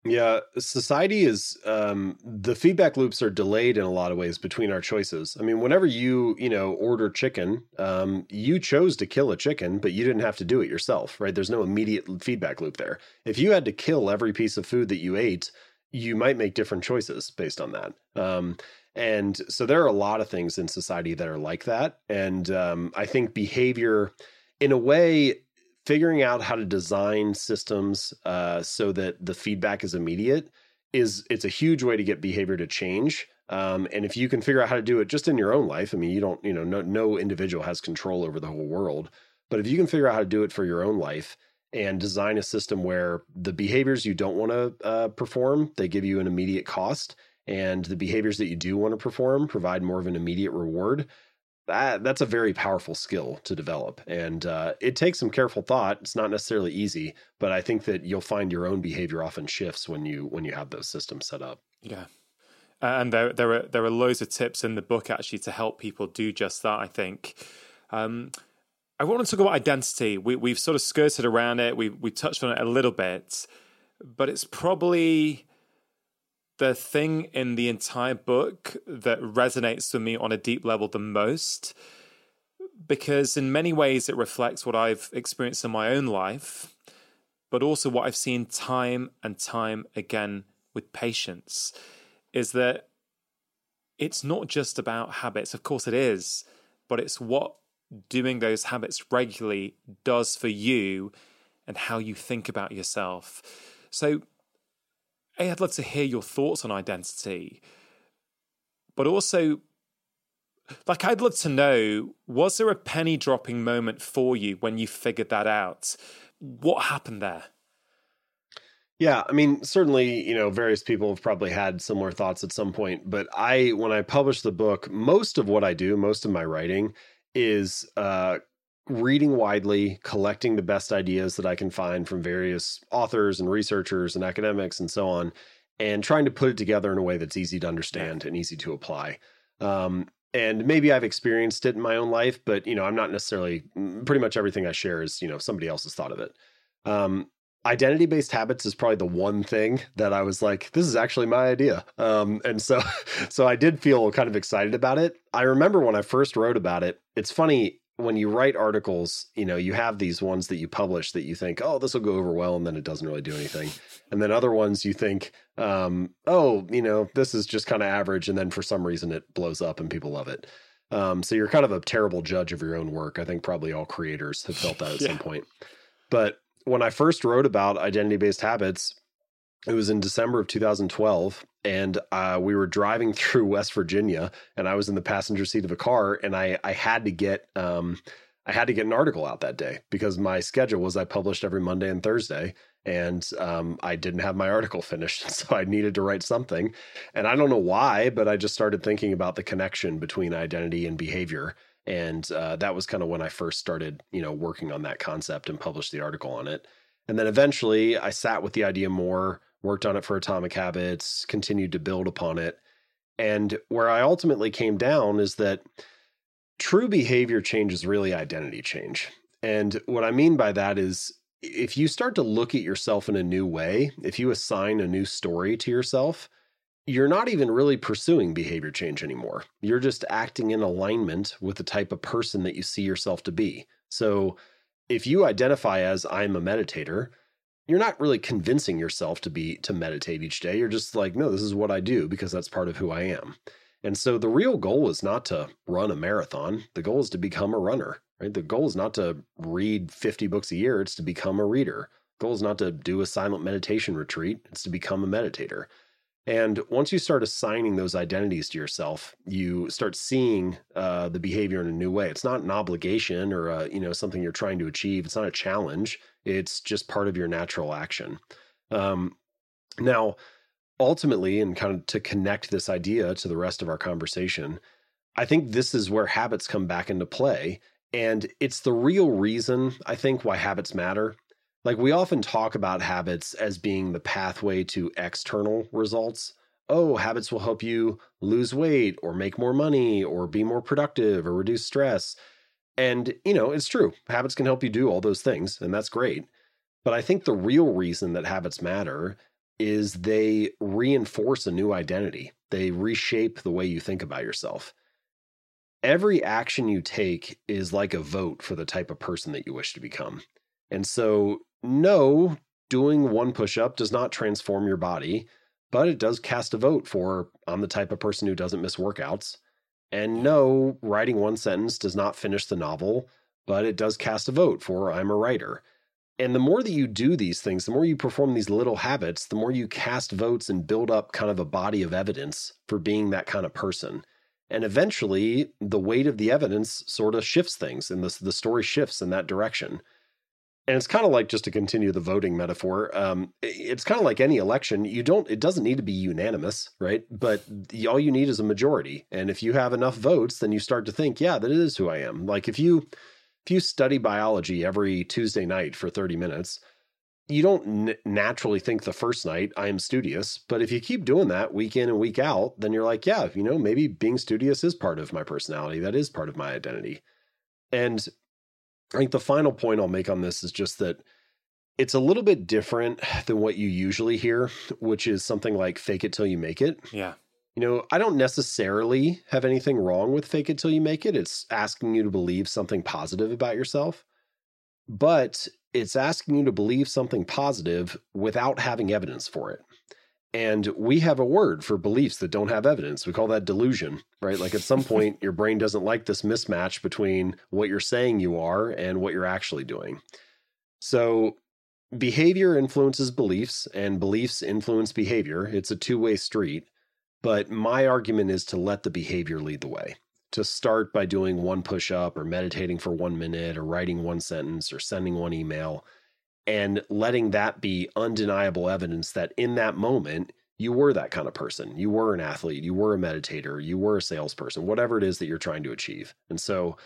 Yeah, society is um, the feedback loops are delayed in a lot of ways between our choices. I mean, whenever you you know order chicken, um, you chose to kill a chicken, but you didn't have to do it yourself, right? There's no immediate feedback loop there. If you had to kill every piece of food that you ate, you might make different choices based on that. Um, and so there are a lot of things in society that are like that. And um, I think behavior, in a way, figuring out how to design systems uh, so that the feedback is immediate is it's a huge way to get behavior to change. Um, and if you can figure out how to do it just in your own life, I mean, you don't, you know, no, no individual has control over the whole world. But if you can figure out how to do it for your own life, and design a system where the behaviors you don't want to uh, perform they give you an immediate cost and the behaviors that you do want to perform provide more of an immediate reward that that's a very powerful skill to develop. And uh, it takes some careful thought. It's not necessarily easy but i think that you'll find your own behavior often shifts when you when you have those systems set up. Yeah. And there there are there are loads of tips in the book actually to help people do just that i think. Um, I want to talk about identity. We, we've sort of skirted around it. We we touched on it a little bit, but it's probably the thing in the entire book that resonates with me on a deep level the most because in many ways it reflects what I've experienced in my own life, but also what I've seen time and time again with patients is that it's not just about habits. Of course, it is, but it's what doing those habits regularly does for you and how you think about yourself. So, A, I'd love to hear your thoughts on identity, but also, like, I'd love to know was there a penny dropping moment for you when you figured that out? What happened there? Yeah, I mean, certainly, you know, various people have probably had similar thoughts at some point. But I, when I published the book, most of what I do, most of my writing is uh, reading widely, collecting the best ideas that I can find from various authors and researchers and academics and so on, and trying to put it together in a way that's easy to understand and easy to apply. Um, and maybe I've experienced it in my own life, but you know, I'm not necessarily. Pretty much everything I share is you know somebody else has thought of it. Um, identity based habits is probably the one thing that I was like, this is actually my idea. Um, and so, so I did feel kind of excited about it. I remember when I first wrote about it, it's funny when you write articles, you know, you have these ones that you publish that you think, oh, this will go over well, and then it doesn't really do anything. And then other ones you think, um, oh, you know, this is just kind of average. And then for some reason it blows up and people love it. Um, so you're kind of a terrible judge of your own work. I think probably all creators have felt that at yeah. some point. But when I first wrote about identity based habits, it was in December of 2012, and uh, we were driving through West Virginia, and I was in the passenger seat of a car, and I I had to get um, I had to get an article out that day because my schedule was I published every Monday and Thursday, and um, I didn't have my article finished, so I needed to write something, and I don't know why, but I just started thinking about the connection between identity and behavior, and uh, that was kind of when I first started, you know, working on that concept and published the article on it. And then eventually, I sat with the idea more, worked on it for Atomic Habits, continued to build upon it. And where I ultimately came down is that true behavior change is really identity change. And what I mean by that is if you start to look at yourself in a new way, if you assign a new story to yourself, you're not even really pursuing behavior change anymore. You're just acting in alignment with the type of person that you see yourself to be. So if you identify as I'm a meditator, you're not really convincing yourself to be to meditate each day. You're just like, no, this is what I do because that's part of who I am. And so the real goal is not to run a marathon. The goal is to become a runner, right? The goal is not to read 50 books a year, it's to become a reader. The goal is not to do a silent meditation retreat, it's to become a meditator. And once you start assigning those identities to yourself, you start seeing uh, the behavior in a new way. It's not an obligation or a, you know something you're trying to achieve. It's not a challenge. It's just part of your natural action. Um, now, ultimately, and kind of to connect this idea to the rest of our conversation, I think this is where habits come back into play. And it's the real reason, I think, why habits matter like we often talk about habits as being the pathway to external results. Oh, habits will help you lose weight or make more money or be more productive or reduce stress. And, you know, it's true. Habits can help you do all those things, and that's great. But I think the real reason that habits matter is they reinforce a new identity, they reshape the way you think about yourself. Every action you take is like a vote for the type of person that you wish to become. And so no, doing one push up does not transform your body, but it does cast a vote for I'm the type of person who doesn't miss workouts. And no, writing one sentence does not finish the novel, but it does cast a vote for I'm a writer. And the more that you do these things, the more you perform these little habits, the more you cast votes and build up kind of a body of evidence for being that kind of person. And eventually, the weight of the evidence sort of shifts things and the, the story shifts in that direction and it's kind of like just to continue the voting metaphor um, it's kind of like any election you don't it doesn't need to be unanimous right? But all you need is a majority. And if you have enough votes then you start to think yeah that is who i am. Like if you if you study biology every tuesday night for 30 minutes you don't n- naturally think the first night i am studious. But if you keep doing that week in and week out then you're like yeah you know maybe being studious is part of my personality. That is part of my identity. And I think the final point I'll make on this is just that it's a little bit different than what you usually hear, which is something like fake it till you make it. Yeah. You know, I don't necessarily have anything wrong with fake it till you make it. It's asking you to believe something positive about yourself. But it's asking you to believe something positive without having evidence for it. And we have a word for beliefs that don't have evidence. We call that delusion, right? Like at some point, your brain doesn't like this mismatch between what you're saying you are and what you're actually doing. So, behavior influences beliefs, and beliefs influence behavior. It's a two way street. But my argument is to let the behavior lead the way. To start by doing one push up or meditating for one minute or writing one sentence or sending one email and letting that be undeniable evidence that in that moment, you were that kind of person. You were an athlete, you were a meditator, you were a salesperson, whatever it is that you're trying to achieve. And so,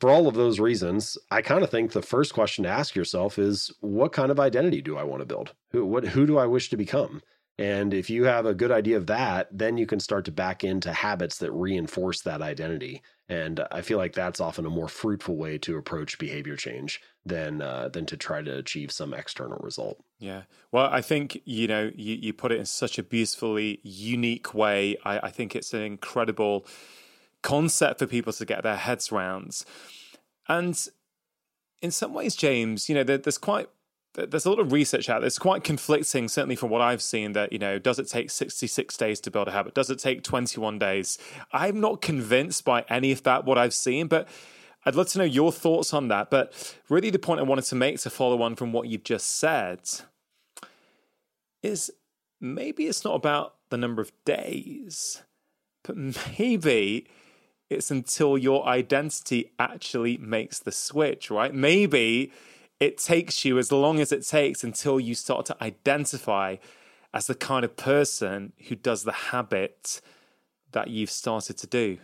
for all of those reasons, I kind of think the first question to ask yourself is what kind of identity do I want to build? Who what who do I wish to become? And if you have a good idea of that, then you can start to back into habits that reinforce that identity. And I feel like that's often a more fruitful way to approach behavior change than uh, than to try to achieve some external result. Yeah. Well, I think you know you, you put it in such a beautifully unique way. I, I think it's an incredible concept for people to get their heads around. And in some ways, James, you know, there, there's quite there's a lot of research out there. It's quite conflicting, certainly from what I've seen. That you know, does it take 66 days to build a habit? Does it take 21 days? I'm not convinced by any of that. What I've seen, but I'd love to know your thoughts on that. But really, the point I wanted to make to follow on from what you've just said is maybe it's not about the number of days, but maybe it's until your identity actually makes the switch, right? Maybe it takes you as long as it takes until you start to identify as the kind of person who does the habit that you've started to do.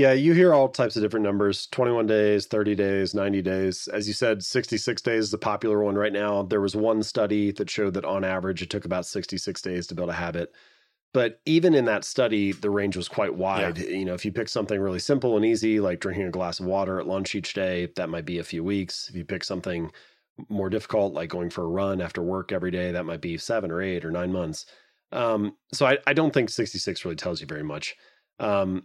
Yeah, you hear all types of different numbers 21 days, 30 days, 90 days. As you said, 66 days is a popular one right now. There was one study that showed that on average it took about 66 days to build a habit. But even in that study, the range was quite wide. Yeah. You know, if you pick something really simple and easy, like drinking a glass of water at lunch each day, that might be a few weeks. If you pick something more difficult, like going for a run after work every day, that might be seven or eight or nine months. Um, so I, I, don't think 66 really tells you very much. Um,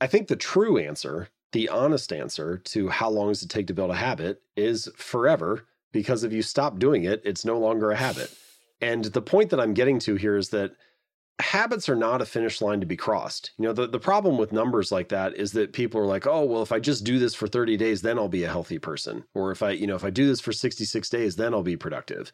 I think the true answer, the honest answer to how long does it take to build a habit is forever, because if you stop doing it, it's no longer a habit. And the point that I'm getting to here is that habits are not a finish line to be crossed. You know, the, the problem with numbers like that is that people are like, oh, well, if I just do this for 30 days, then I'll be a healthy person. Or if I, you know, if I do this for 66 days, then I'll be productive.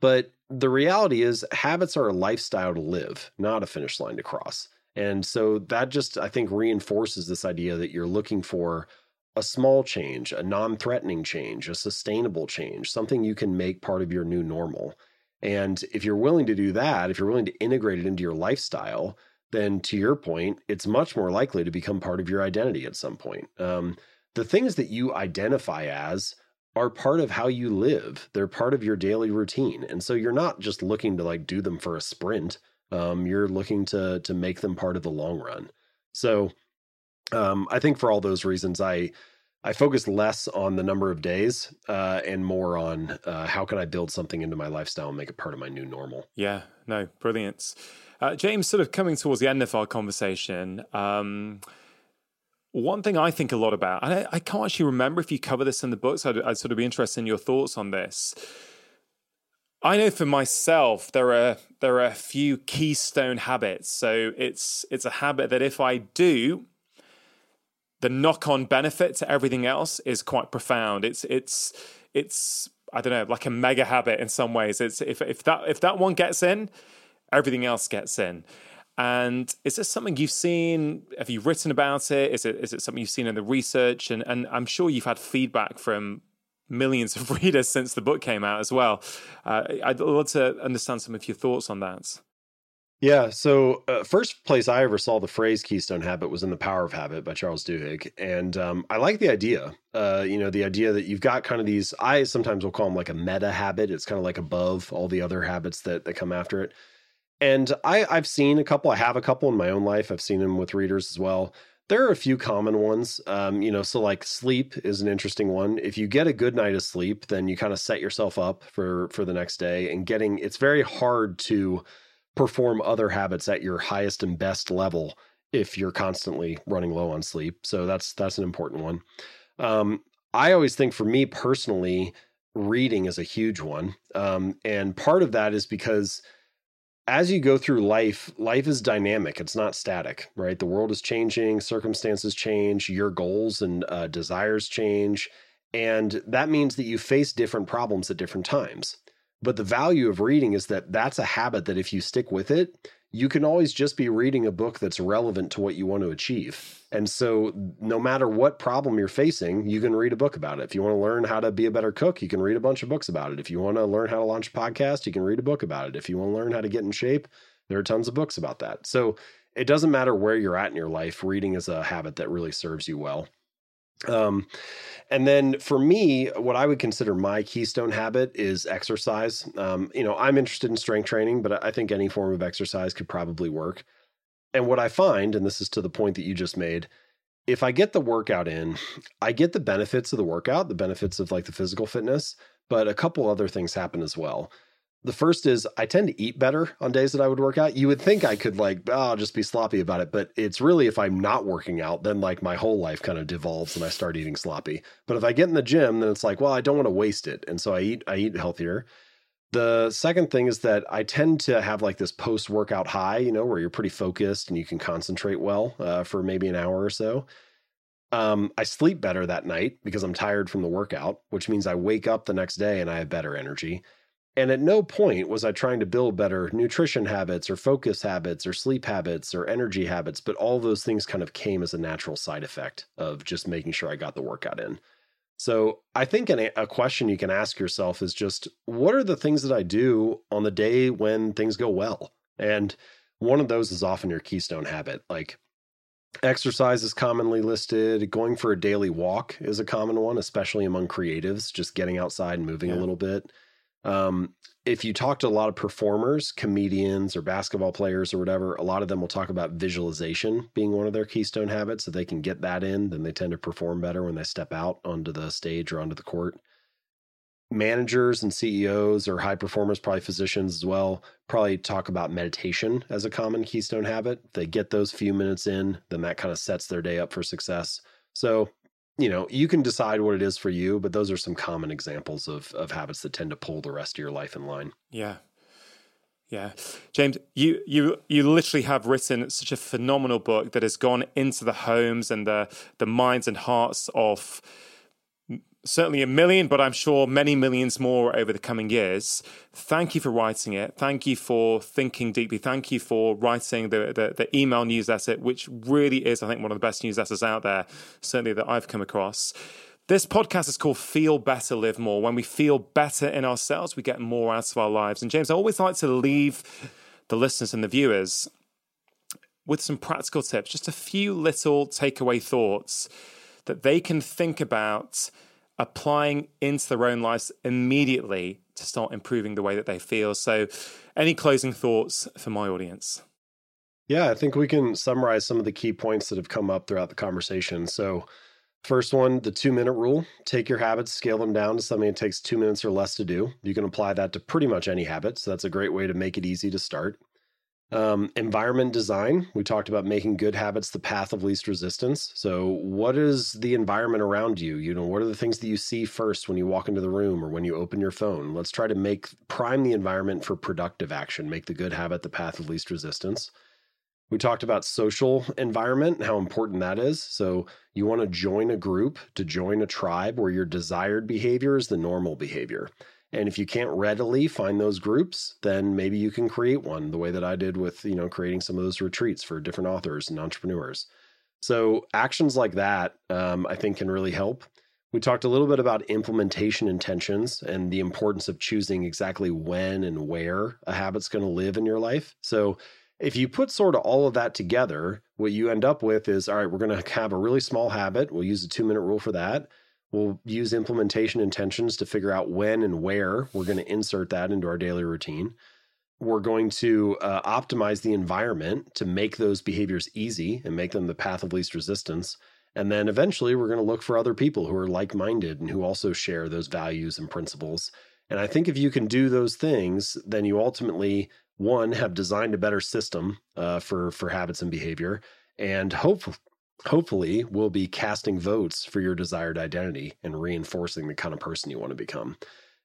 But the reality is, habits are a lifestyle to live, not a finish line to cross. And so that just, I think, reinforces this idea that you're looking for a small change, a non threatening change, a sustainable change, something you can make part of your new normal. And if you're willing to do that, if you're willing to integrate it into your lifestyle, then to your point, it's much more likely to become part of your identity at some point. Um, the things that you identify as are part of how you live. They're part of your daily routine. And so you're not just looking to like do them for a sprint. Um, you're looking to to make them part of the long run. So um, I think for all those reasons, I I focus less on the number of days uh, and more on uh, how can I build something into my lifestyle and make it part of my new normal. Yeah, no, brilliance. Uh, James, sort of coming towards the end of our conversation, um, one thing I think a lot about, and I, I, can't actually remember if you cover this in the books, I'd, I'd sort of be interested in your thoughts on this. I know for myself there are there are a few keystone habits. So it's it's a habit that if I do, the knock-on benefit to everything else is quite profound. It's it's it's I don't know, like a mega habit in some ways. It's if if that if that one gets in, everything else gets in. And is this something you've seen? Have you written about it? Is it is it something you've seen in the research? And and I'm sure you've had feedback from millions of readers since the book came out as well. Uh, I'd love to understand some of your thoughts on that. Yeah. So, uh, first place I ever saw the phrase Keystone Habit was in The Power of Habit by Charles Duhigg. And um, I like the idea. Uh, you know, the idea that you've got kind of these, I sometimes will call them like a meta habit. It's kind of like above all the other habits that, that come after it. And I, I've seen a couple, I have a couple in my own life. I've seen them with readers as well There are a few common ones. Um, you know, so like sleep is an interesting one. If you get a good night of sleep, then you kind of set yourself up for for the next day and getting it's very hard to perform other habits at your highest and best level if you're constantly running low on sleep. So that's that's an important one. Um, I always think for me personally, reading is a huge one. Um, and part of that is because as you go through life, life is dynamic. It's not static, right? The world is changing, circumstances change, your goals and uh, desires change. And that means that you face different problems at different times. But the value of reading is that that's a habit that if you stick with it, you can always just be reading a book that's relevant to what you want to achieve. And so, no matter what problem you're facing, you can read a book about it. If you want to learn how to be a better cook, you can read a bunch of books about it. If you want to learn how to launch a podcast, you can read a book about it. If you want to learn how to get in shape, there are tons of books about that. So, it doesn't matter where you're at in your life, reading is a habit that really serves you well. Um, and then for me, what I would consider my keystone habit is exercise. Um, you know, I'm interested in strength training, but I think any form of exercise could probably work. And what I find, and this is to the point that you just made, if I get the workout in, I get the benefits of the workout, the benefits of like the physical fitness, but a couple other things happen as well. The first is I tend to eat better on days that I would work out. You would think I could like, oh, I'll just be sloppy about it, but it's really if I'm not working out, then like my whole life kind of devolves and I start eating sloppy. But if I get in the gym, then it's like, well, I don't want to waste it, and so I eat I eat healthier. The second thing is that I tend to have like this post workout high, you know, where you're pretty focused and you can concentrate well uh, for maybe an hour or so. Um, I sleep better that night because I'm tired from the workout, which means I wake up the next day and I have better energy. And at no point was I trying to build better nutrition habits or focus habits or sleep habits or energy habits, but all those things kind of came as a natural side effect of just making sure I got the workout in. So I think an, a question you can ask yourself is just what are the things that I do on the day when things go well? And one of those is often your keystone habit. Like exercise is commonly listed, going for a daily walk is a common one, especially among creatives, just getting outside and moving yeah. a little bit. Um, if you talk to a lot of performers, comedians, or basketball players, or whatever, a lot of them will talk about visualization being one of their keystone habits. So they can get that in, then they tend to perform better when they step out onto the stage or onto the court. Managers and CEOs or high performers, probably physicians as well, probably talk about meditation as a common keystone habit. They get those few minutes in, then that kind of sets their day up for success. So you know, you can decide what it is for you, but those are some common examples of of habits that tend to pull the rest of your life in line. Yeah. Yeah. James, you you you literally have written such a phenomenal book that has gone into the homes and the the minds and hearts of certainly a million, but I'm sure many millions more over the coming years. Thank you for writing it. Thank you for thinking deeply. Thank you for writing the, the, the, email newsletter, which really is, I think, one of the best newsletters out there, certainly that I've come across. This podcast is called Feel Better, Live More. When we feel better in ourselves, we get more out of our lives. And James, I always like to leave the listeners and the viewers with some practical tips, just a few little takeaway thoughts that they can think about applying into their own lives immediately to start improving the way that they feel. So, any closing thoughts for my audience? Yeah, I think we can summarize some of the key points that have come up throughout the conversation. So, first one, the two minute rule take your habits, scale them down to something it takes two minutes or less to do. You can apply that to pretty much any habit. So, that's a great way to make it easy to start. Um, environment design. We talked about making good habits the path of least resistance. So, what is the environment around you? You know, what are the things that you see first when you walk into the room or when you open your phone? Let's try to make prime the environment for productive action. Make the good habit the path of least resistance. We talked about social environment and how important that is. So, you want to join a group to join a tribe where your desired behavior is the normal behavior. And if you can't readily find those groups, then maybe you can create one the way that I did with, you know, creating some of those retreats for different authors and entrepreneurs. So actions like that, um, I think can really help. We talked a little bit about implementation intentions and the importance of choosing exactly when and where a habit's going to live in your life. So if you put sort of all of that together, what you end up with is all right, we're going to have a really small habit. We'll use a two minute rule for that. We'll use implementation intentions to figure out when and where we're going to insert that into our daily routine. we're going to uh, optimize the environment to make those behaviors easy and make them the path of least resistance. And then eventually we're going to look for other people who are like minded and who also share those values and principles. And I think if you can do those things, then you ultimately, one, have designed a better system uh, for, for habits and behavior. And hope, hopefully will be casting votes for your desired identity and reinforcing the kind of person you want to become.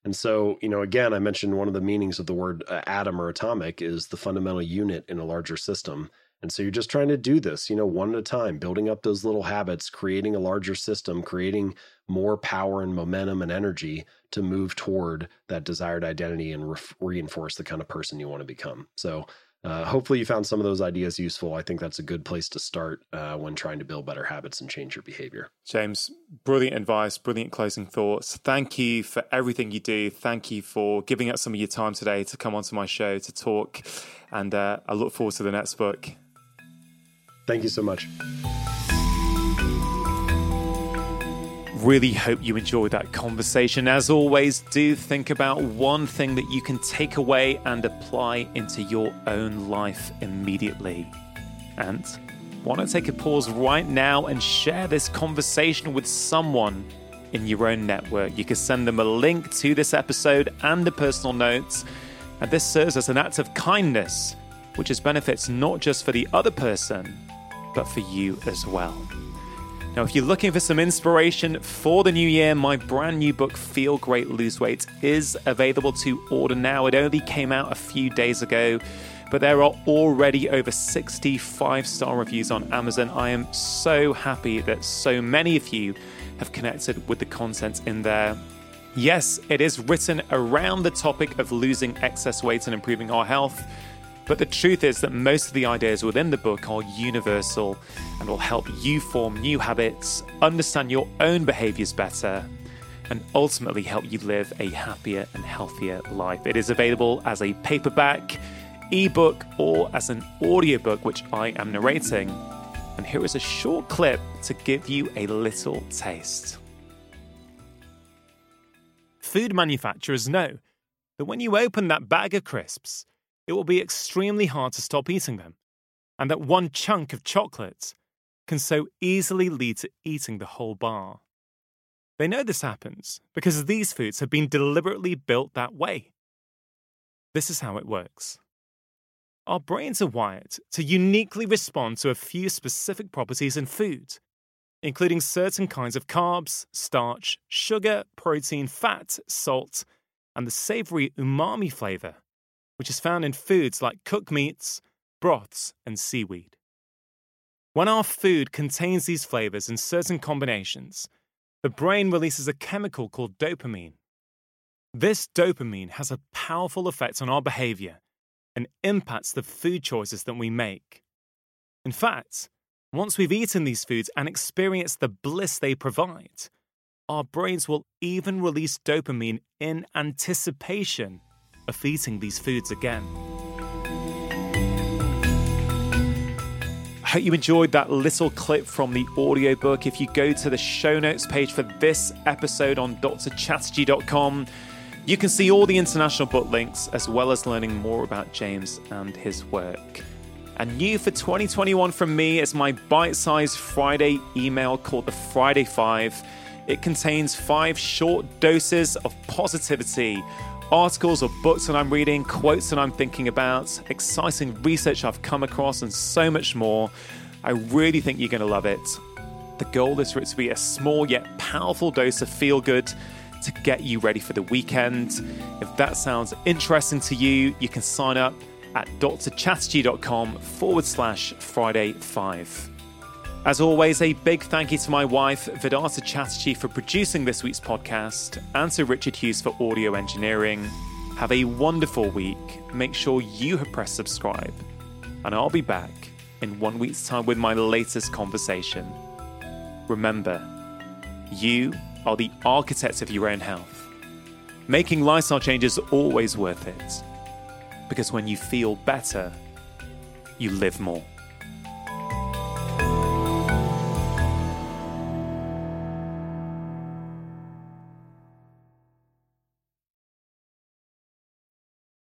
And so, you know, again, I mentioned one of the meanings of the word uh, atom or atomic is the fundamental unit in a larger system. And so you're just trying to do this, you know, one at a time, building up those little habits, creating a larger system, creating more power and momentum and energy to move toward that desired identity and re- reinforce the kind of person you want to become. So uh, hopefully you found some of those ideas useful. I think that's a good place to start uh, when trying to build better habits and change your behavior. James, brilliant advice, brilliant closing thoughts. Thank you for everything you do. Thank you for giving up some of your time today to come onto my show to talk. And uh, I look forward to the next book. Thank you so much. Really hope you enjoyed that conversation. As always, do think about one thing that you can take away and apply into your own life immediately. And want to take a pause right now and share this conversation with someone in your own network. You can send them a link to this episode and the personal notes. And this serves as an act of kindness, which has benefits not just for the other person, but for you as well. Now, if you're looking for some inspiration for the new year, my brand new book, Feel Great Lose Weight, is available to order now. It only came out a few days ago, but there are already over 65 star reviews on Amazon. I am so happy that so many of you have connected with the content in there. Yes, it is written around the topic of losing excess weight and improving our health. But the truth is that most of the ideas within the book are universal and will help you form new habits, understand your own behaviors better, and ultimately help you live a happier and healthier life. It is available as a paperback, ebook, or as an audiobook, which I am narrating. And here is a short clip to give you a little taste. Food manufacturers know that when you open that bag of crisps, it will be extremely hard to stop eating them, and that one chunk of chocolate can so easily lead to eating the whole bar. They know this happens because these foods have been deliberately built that way. This is how it works. Our brains are wired to uniquely respond to a few specific properties in food, including certain kinds of carbs, starch, sugar, protein, fat, salt, and the savory umami flavor which is found in foods like cooked meats, broths, and seaweed. When our food contains these flavors in certain combinations, the brain releases a chemical called dopamine. This dopamine has a powerful effect on our behavior and impacts the food choices that we make. In fact, once we've eaten these foods and experienced the bliss they provide, our brains will even release dopamine in anticipation of eating these foods again. I hope you enjoyed that little clip from the audiobook. If you go to the show notes page for this episode on drchatterjee.com, you can see all the international book links as well as learning more about James and his work. And new for 2021 from me is my bite sized Friday email called the Friday Five. It contains five short doses of positivity articles or books that I'm reading, quotes that I'm thinking about, exciting research I've come across, and so much more. I really think you're going to love it. The goal is for it to be a small yet powerful dose of feel good to get you ready for the weekend. If that sounds interesting to you, you can sign up at drchatterjee.com forward slash Friday 5. As always, a big thank you to my wife, Vedanta Chatterjee, for producing this week's podcast, and to Richard Hughes for audio engineering. Have a wonderful week. Make sure you have pressed subscribe, and I'll be back in one week's time with my latest conversation. Remember, you are the architect of your own health. Making lifestyle changes always worth it, because when you feel better, you live more.